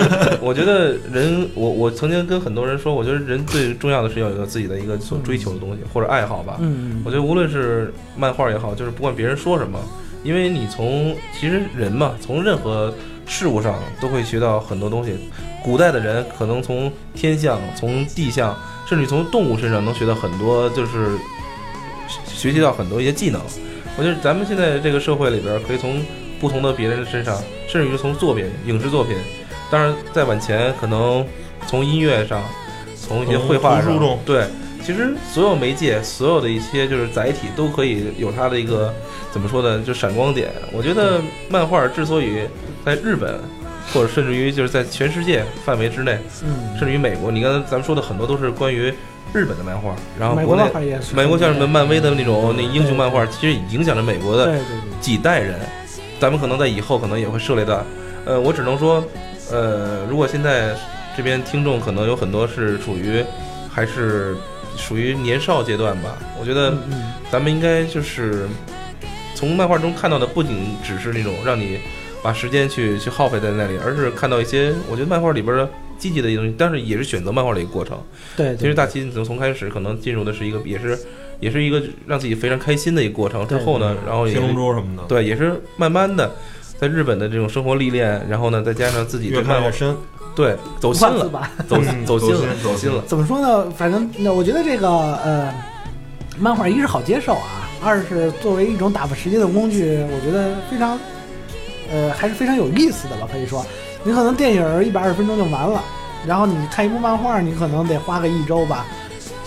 Speaker 2: 我觉得人，我我曾经跟很多人说，我觉得人最重要的是要有自己的一个所追求的东西或者爱好吧。
Speaker 3: 嗯，
Speaker 2: 我觉得无论是漫画也好，就是不管别人说什么，因为你从其实人嘛，从任何事物上都会学到很多东西。古代的人可能从天象、从地象，甚至从动物身上能学到很多，就是学习到很多一些技能。我觉得咱们现在这个社会里边，可以从不同的别人的身上，甚至于从作品、影视作品，当然再往前，可能从音乐上，从一些绘画上，对，其实所有媒介、所有的一些就是载体，都可以有它的一个怎么说呢？就闪光点。我觉得漫画之所以在日本。或者甚至于就是在全世界范围之内，
Speaker 3: 嗯，
Speaker 2: 甚至于美国，你刚才咱们说的很多都是关于日本的漫画，然后
Speaker 3: 美国漫画也是，
Speaker 2: 美国像什么漫威的那种那英雄漫画，其实影响着美国的几代人。咱们可能在以后可能也会涉猎到，呃，我只能说，呃，如果现在这边听众可能有很多是处于还是属于年少阶段吧，我觉得咱们应该就是从漫画中看到的不仅只是那种让你。把时间去去耗费在那里，而是看到一些我觉得漫画里边的积极的一些东西，但是也是选择漫画的一个过程。
Speaker 3: 对，
Speaker 2: 其实大齐从从开始可能进入的是一个，也是也是一个让自己非常开心的一个过程。之后呢，然后也
Speaker 1: 龙珠什么的，
Speaker 2: 对，也是慢慢的在日本的这种生活历练，然后呢，再加上自己
Speaker 1: 越看越深，
Speaker 2: 对，走心了，走
Speaker 1: 走
Speaker 2: 心了，
Speaker 1: 走心
Speaker 2: 了。
Speaker 3: 怎么说呢？反正那我觉得这个呃，漫画一是好接受啊，二是作为一种打发时间的工具，我觉得非常。呃，还是非常有意思的吧？可以说，你可能电影一百二十分钟就完了，然后你看一部漫画，你可能得花个一周吧，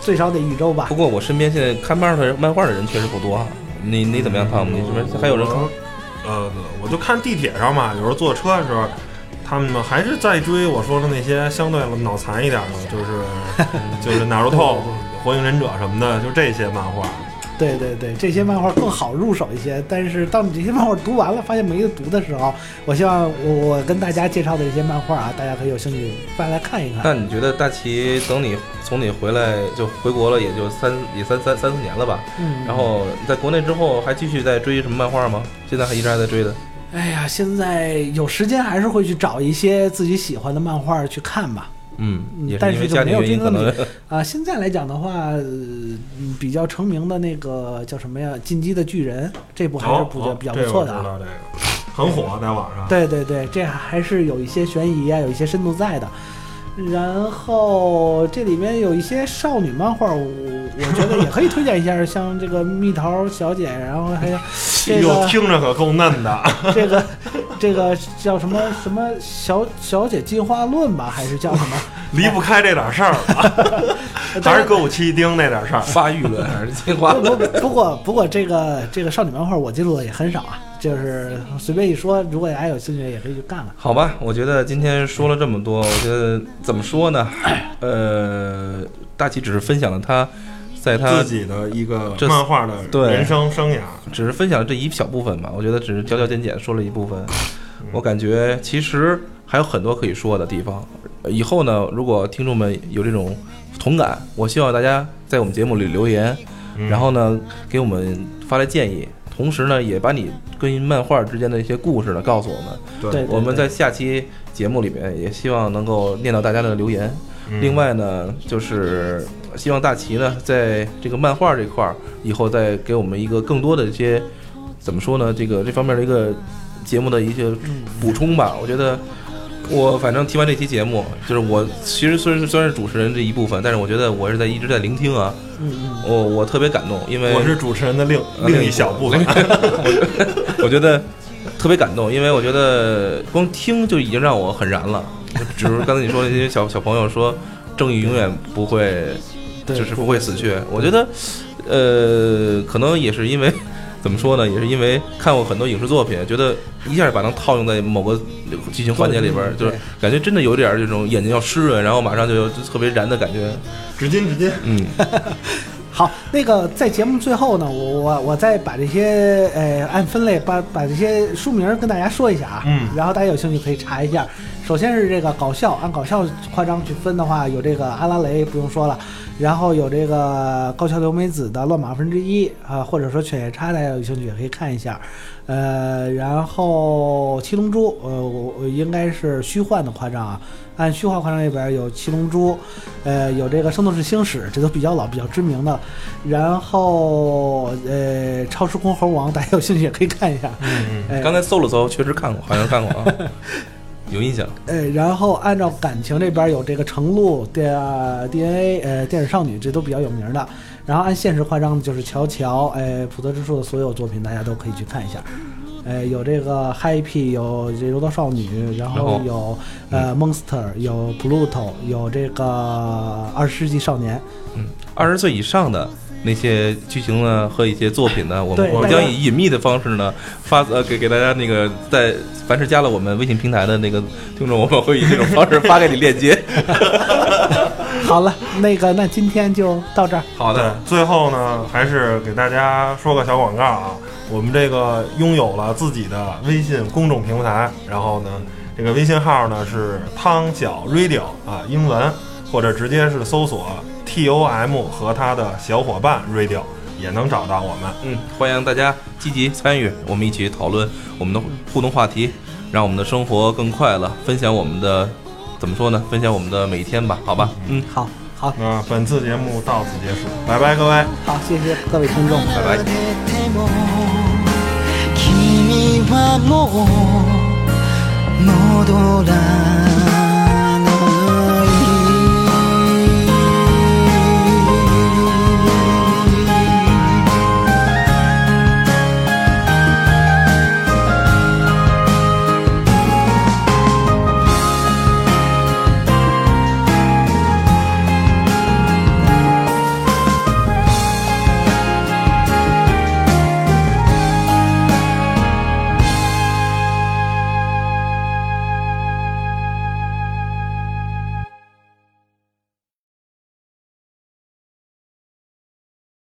Speaker 3: 最少得一周吧。
Speaker 2: 不过我身边现在看漫画的漫画的人确实不多哈。你你怎么样，汤姆？你是不是还有人看？
Speaker 1: 呃，我就看地铁上嘛，有时候坐车的时候，他们还是在追我说的那些相对脑残一点的，就是 就是《纳鲁透》《火影忍者》什么的，就这些漫画。
Speaker 3: 对对对，这些漫画更好入手一些。但是当你这些漫画读完了，发现没得读的时候，我希望我我跟大家介绍的这些漫画啊，大家可以有兴趣翻来看一看。
Speaker 2: 那你觉得大齐等你从你回来就回国了，也就三也三三三四年了吧？
Speaker 3: 嗯。
Speaker 2: 然后在国内之后还继续在追什么漫画吗？现在还一直还在追的？
Speaker 3: 哎呀，现在有时间还是会去找一些自己喜欢的漫画去看吧。
Speaker 2: 嗯，
Speaker 3: 但是就没有这
Speaker 2: 个
Speaker 3: 啊。现在来讲的话，比较成名的那个叫什么呀？《进击的巨人》这部还是比较比较不错的啊。
Speaker 1: 这个很火，在网上。
Speaker 3: 对对对，这还是有一些悬疑啊，有一些深度在的。然后这里面有一些少女漫画，我我觉得也可以推荐一下，像这个蜜桃小姐，然后还有这个
Speaker 1: 听着可够嫩的。
Speaker 3: 这个这个叫什么什么小小姐进化论吧，还是叫什么？
Speaker 1: 离不开这点事儿吧，还是歌舞伎町那点事儿？
Speaker 2: 发育论还是进化？
Speaker 3: 论不过不过这个这个少女漫画我记录的也很少啊。就是随便一说，如果大家有兴趣，也可以去看看。
Speaker 2: 好吧，我觉得今天说了这么多，我觉得怎么说呢？呃，大齐只是分享了他在他
Speaker 1: 自己的一个漫画的人生生涯，
Speaker 2: 只是分享了这一小部分嘛。我觉得只是挑挑拣拣说了一部分。我感觉其实还有很多可以说的地方。以后呢，如果听众们有这种同感，我希望大家在我们节目里留言。然后呢给我们发来建议，同时呢也把你跟漫画之间的一些故事呢告诉我们。
Speaker 3: 对，
Speaker 2: 我们在下期节目里面也希望能够念到大家的留言。另外呢，就是希望大齐呢在这个漫画这块儿以后再给我们一个更多的一些怎么说呢？这个这方面的一个节目的一些补充吧。我觉得。我反正听完这期节目，就是我其实虽然虽然是主持人这一部分，但是我觉得我是在一直在聆听啊。
Speaker 3: 嗯嗯。
Speaker 2: 我我特别感动，因为
Speaker 1: 我是主持人的另另一小部分。
Speaker 2: 我我觉得特别感动，因为我觉得光听就已经让我很燃了。只是刚才你说那些小小朋友说正义永远不会，就是不会死去。我觉得，呃，可能也是因为。怎么说呢？也是因为看过很多影视作品，觉得一下把能套用在某个剧情环节里边，就是感觉真的有点这种眼睛要湿润，然后马上就有特别燃的感觉。
Speaker 1: 纸巾，纸巾。
Speaker 2: 嗯。
Speaker 3: 好，那个在节目最后呢，我我我再把这些呃按分类把把这些书名跟大家说一下啊。
Speaker 1: 嗯。
Speaker 3: 然后大家有兴趣可以查一下。首先是这个搞笑，按搞笑夸张去分的话，有这个阿拉蕾不用说了。然后有这个高桥留美子的《乱马分之一》啊，或者说《犬夜叉》，大家有兴趣也可以看一下。呃，然后《七龙珠》，呃，我应该是虚幻的夸张啊。按虚幻夸张里边有《七龙珠》，呃，有这个《圣斗士星矢》，这都比较老、比较知名的。然后，呃，《超时空猴王》，大家有兴趣也可以看一下。
Speaker 2: 嗯嗯。刚才搜了搜，确实看过，好像看过啊。有印象，
Speaker 3: 呃，然后按照感情这边有这个程璐、电 DNA，呃，电影少女这都比较有名的。然后按现实夸张的就是乔乔，哎，普泽之树的所有作品大家都可以去看一下。呃，有这个 Happy，有这柔道少女，然后有呃 Monster，有 Pluto，有这个二十世纪少年。
Speaker 2: 嗯，二十岁以上的。那些剧情呢和一些作品呢，我们我们将以隐秘的方式呢发呃给给大家那个在凡是加了我们微信平台的那个听众，我们会以这种方式发给你链接。
Speaker 3: 好了，那个那今天就到这儿。
Speaker 2: 好的，
Speaker 1: 最后呢还是给大家说个小广告啊，我们这个拥有了自己的微信公众平台，然后呢这个微信号呢是汤小 Radio 啊英文，或者直接是搜索。T O M 和他的小伙伴 Radio 也能找到我们。
Speaker 2: 嗯，欢迎大家积极参与，我们一起讨论我们的互动话题，让我们的生活更快乐。分享我们的怎么说呢？分享我们的每一天吧，好吧？
Speaker 3: 嗯，好，好。
Speaker 1: 那本次节目到此结束，拜拜，各位。
Speaker 3: 好，谢谢各位听众，
Speaker 2: 拜拜。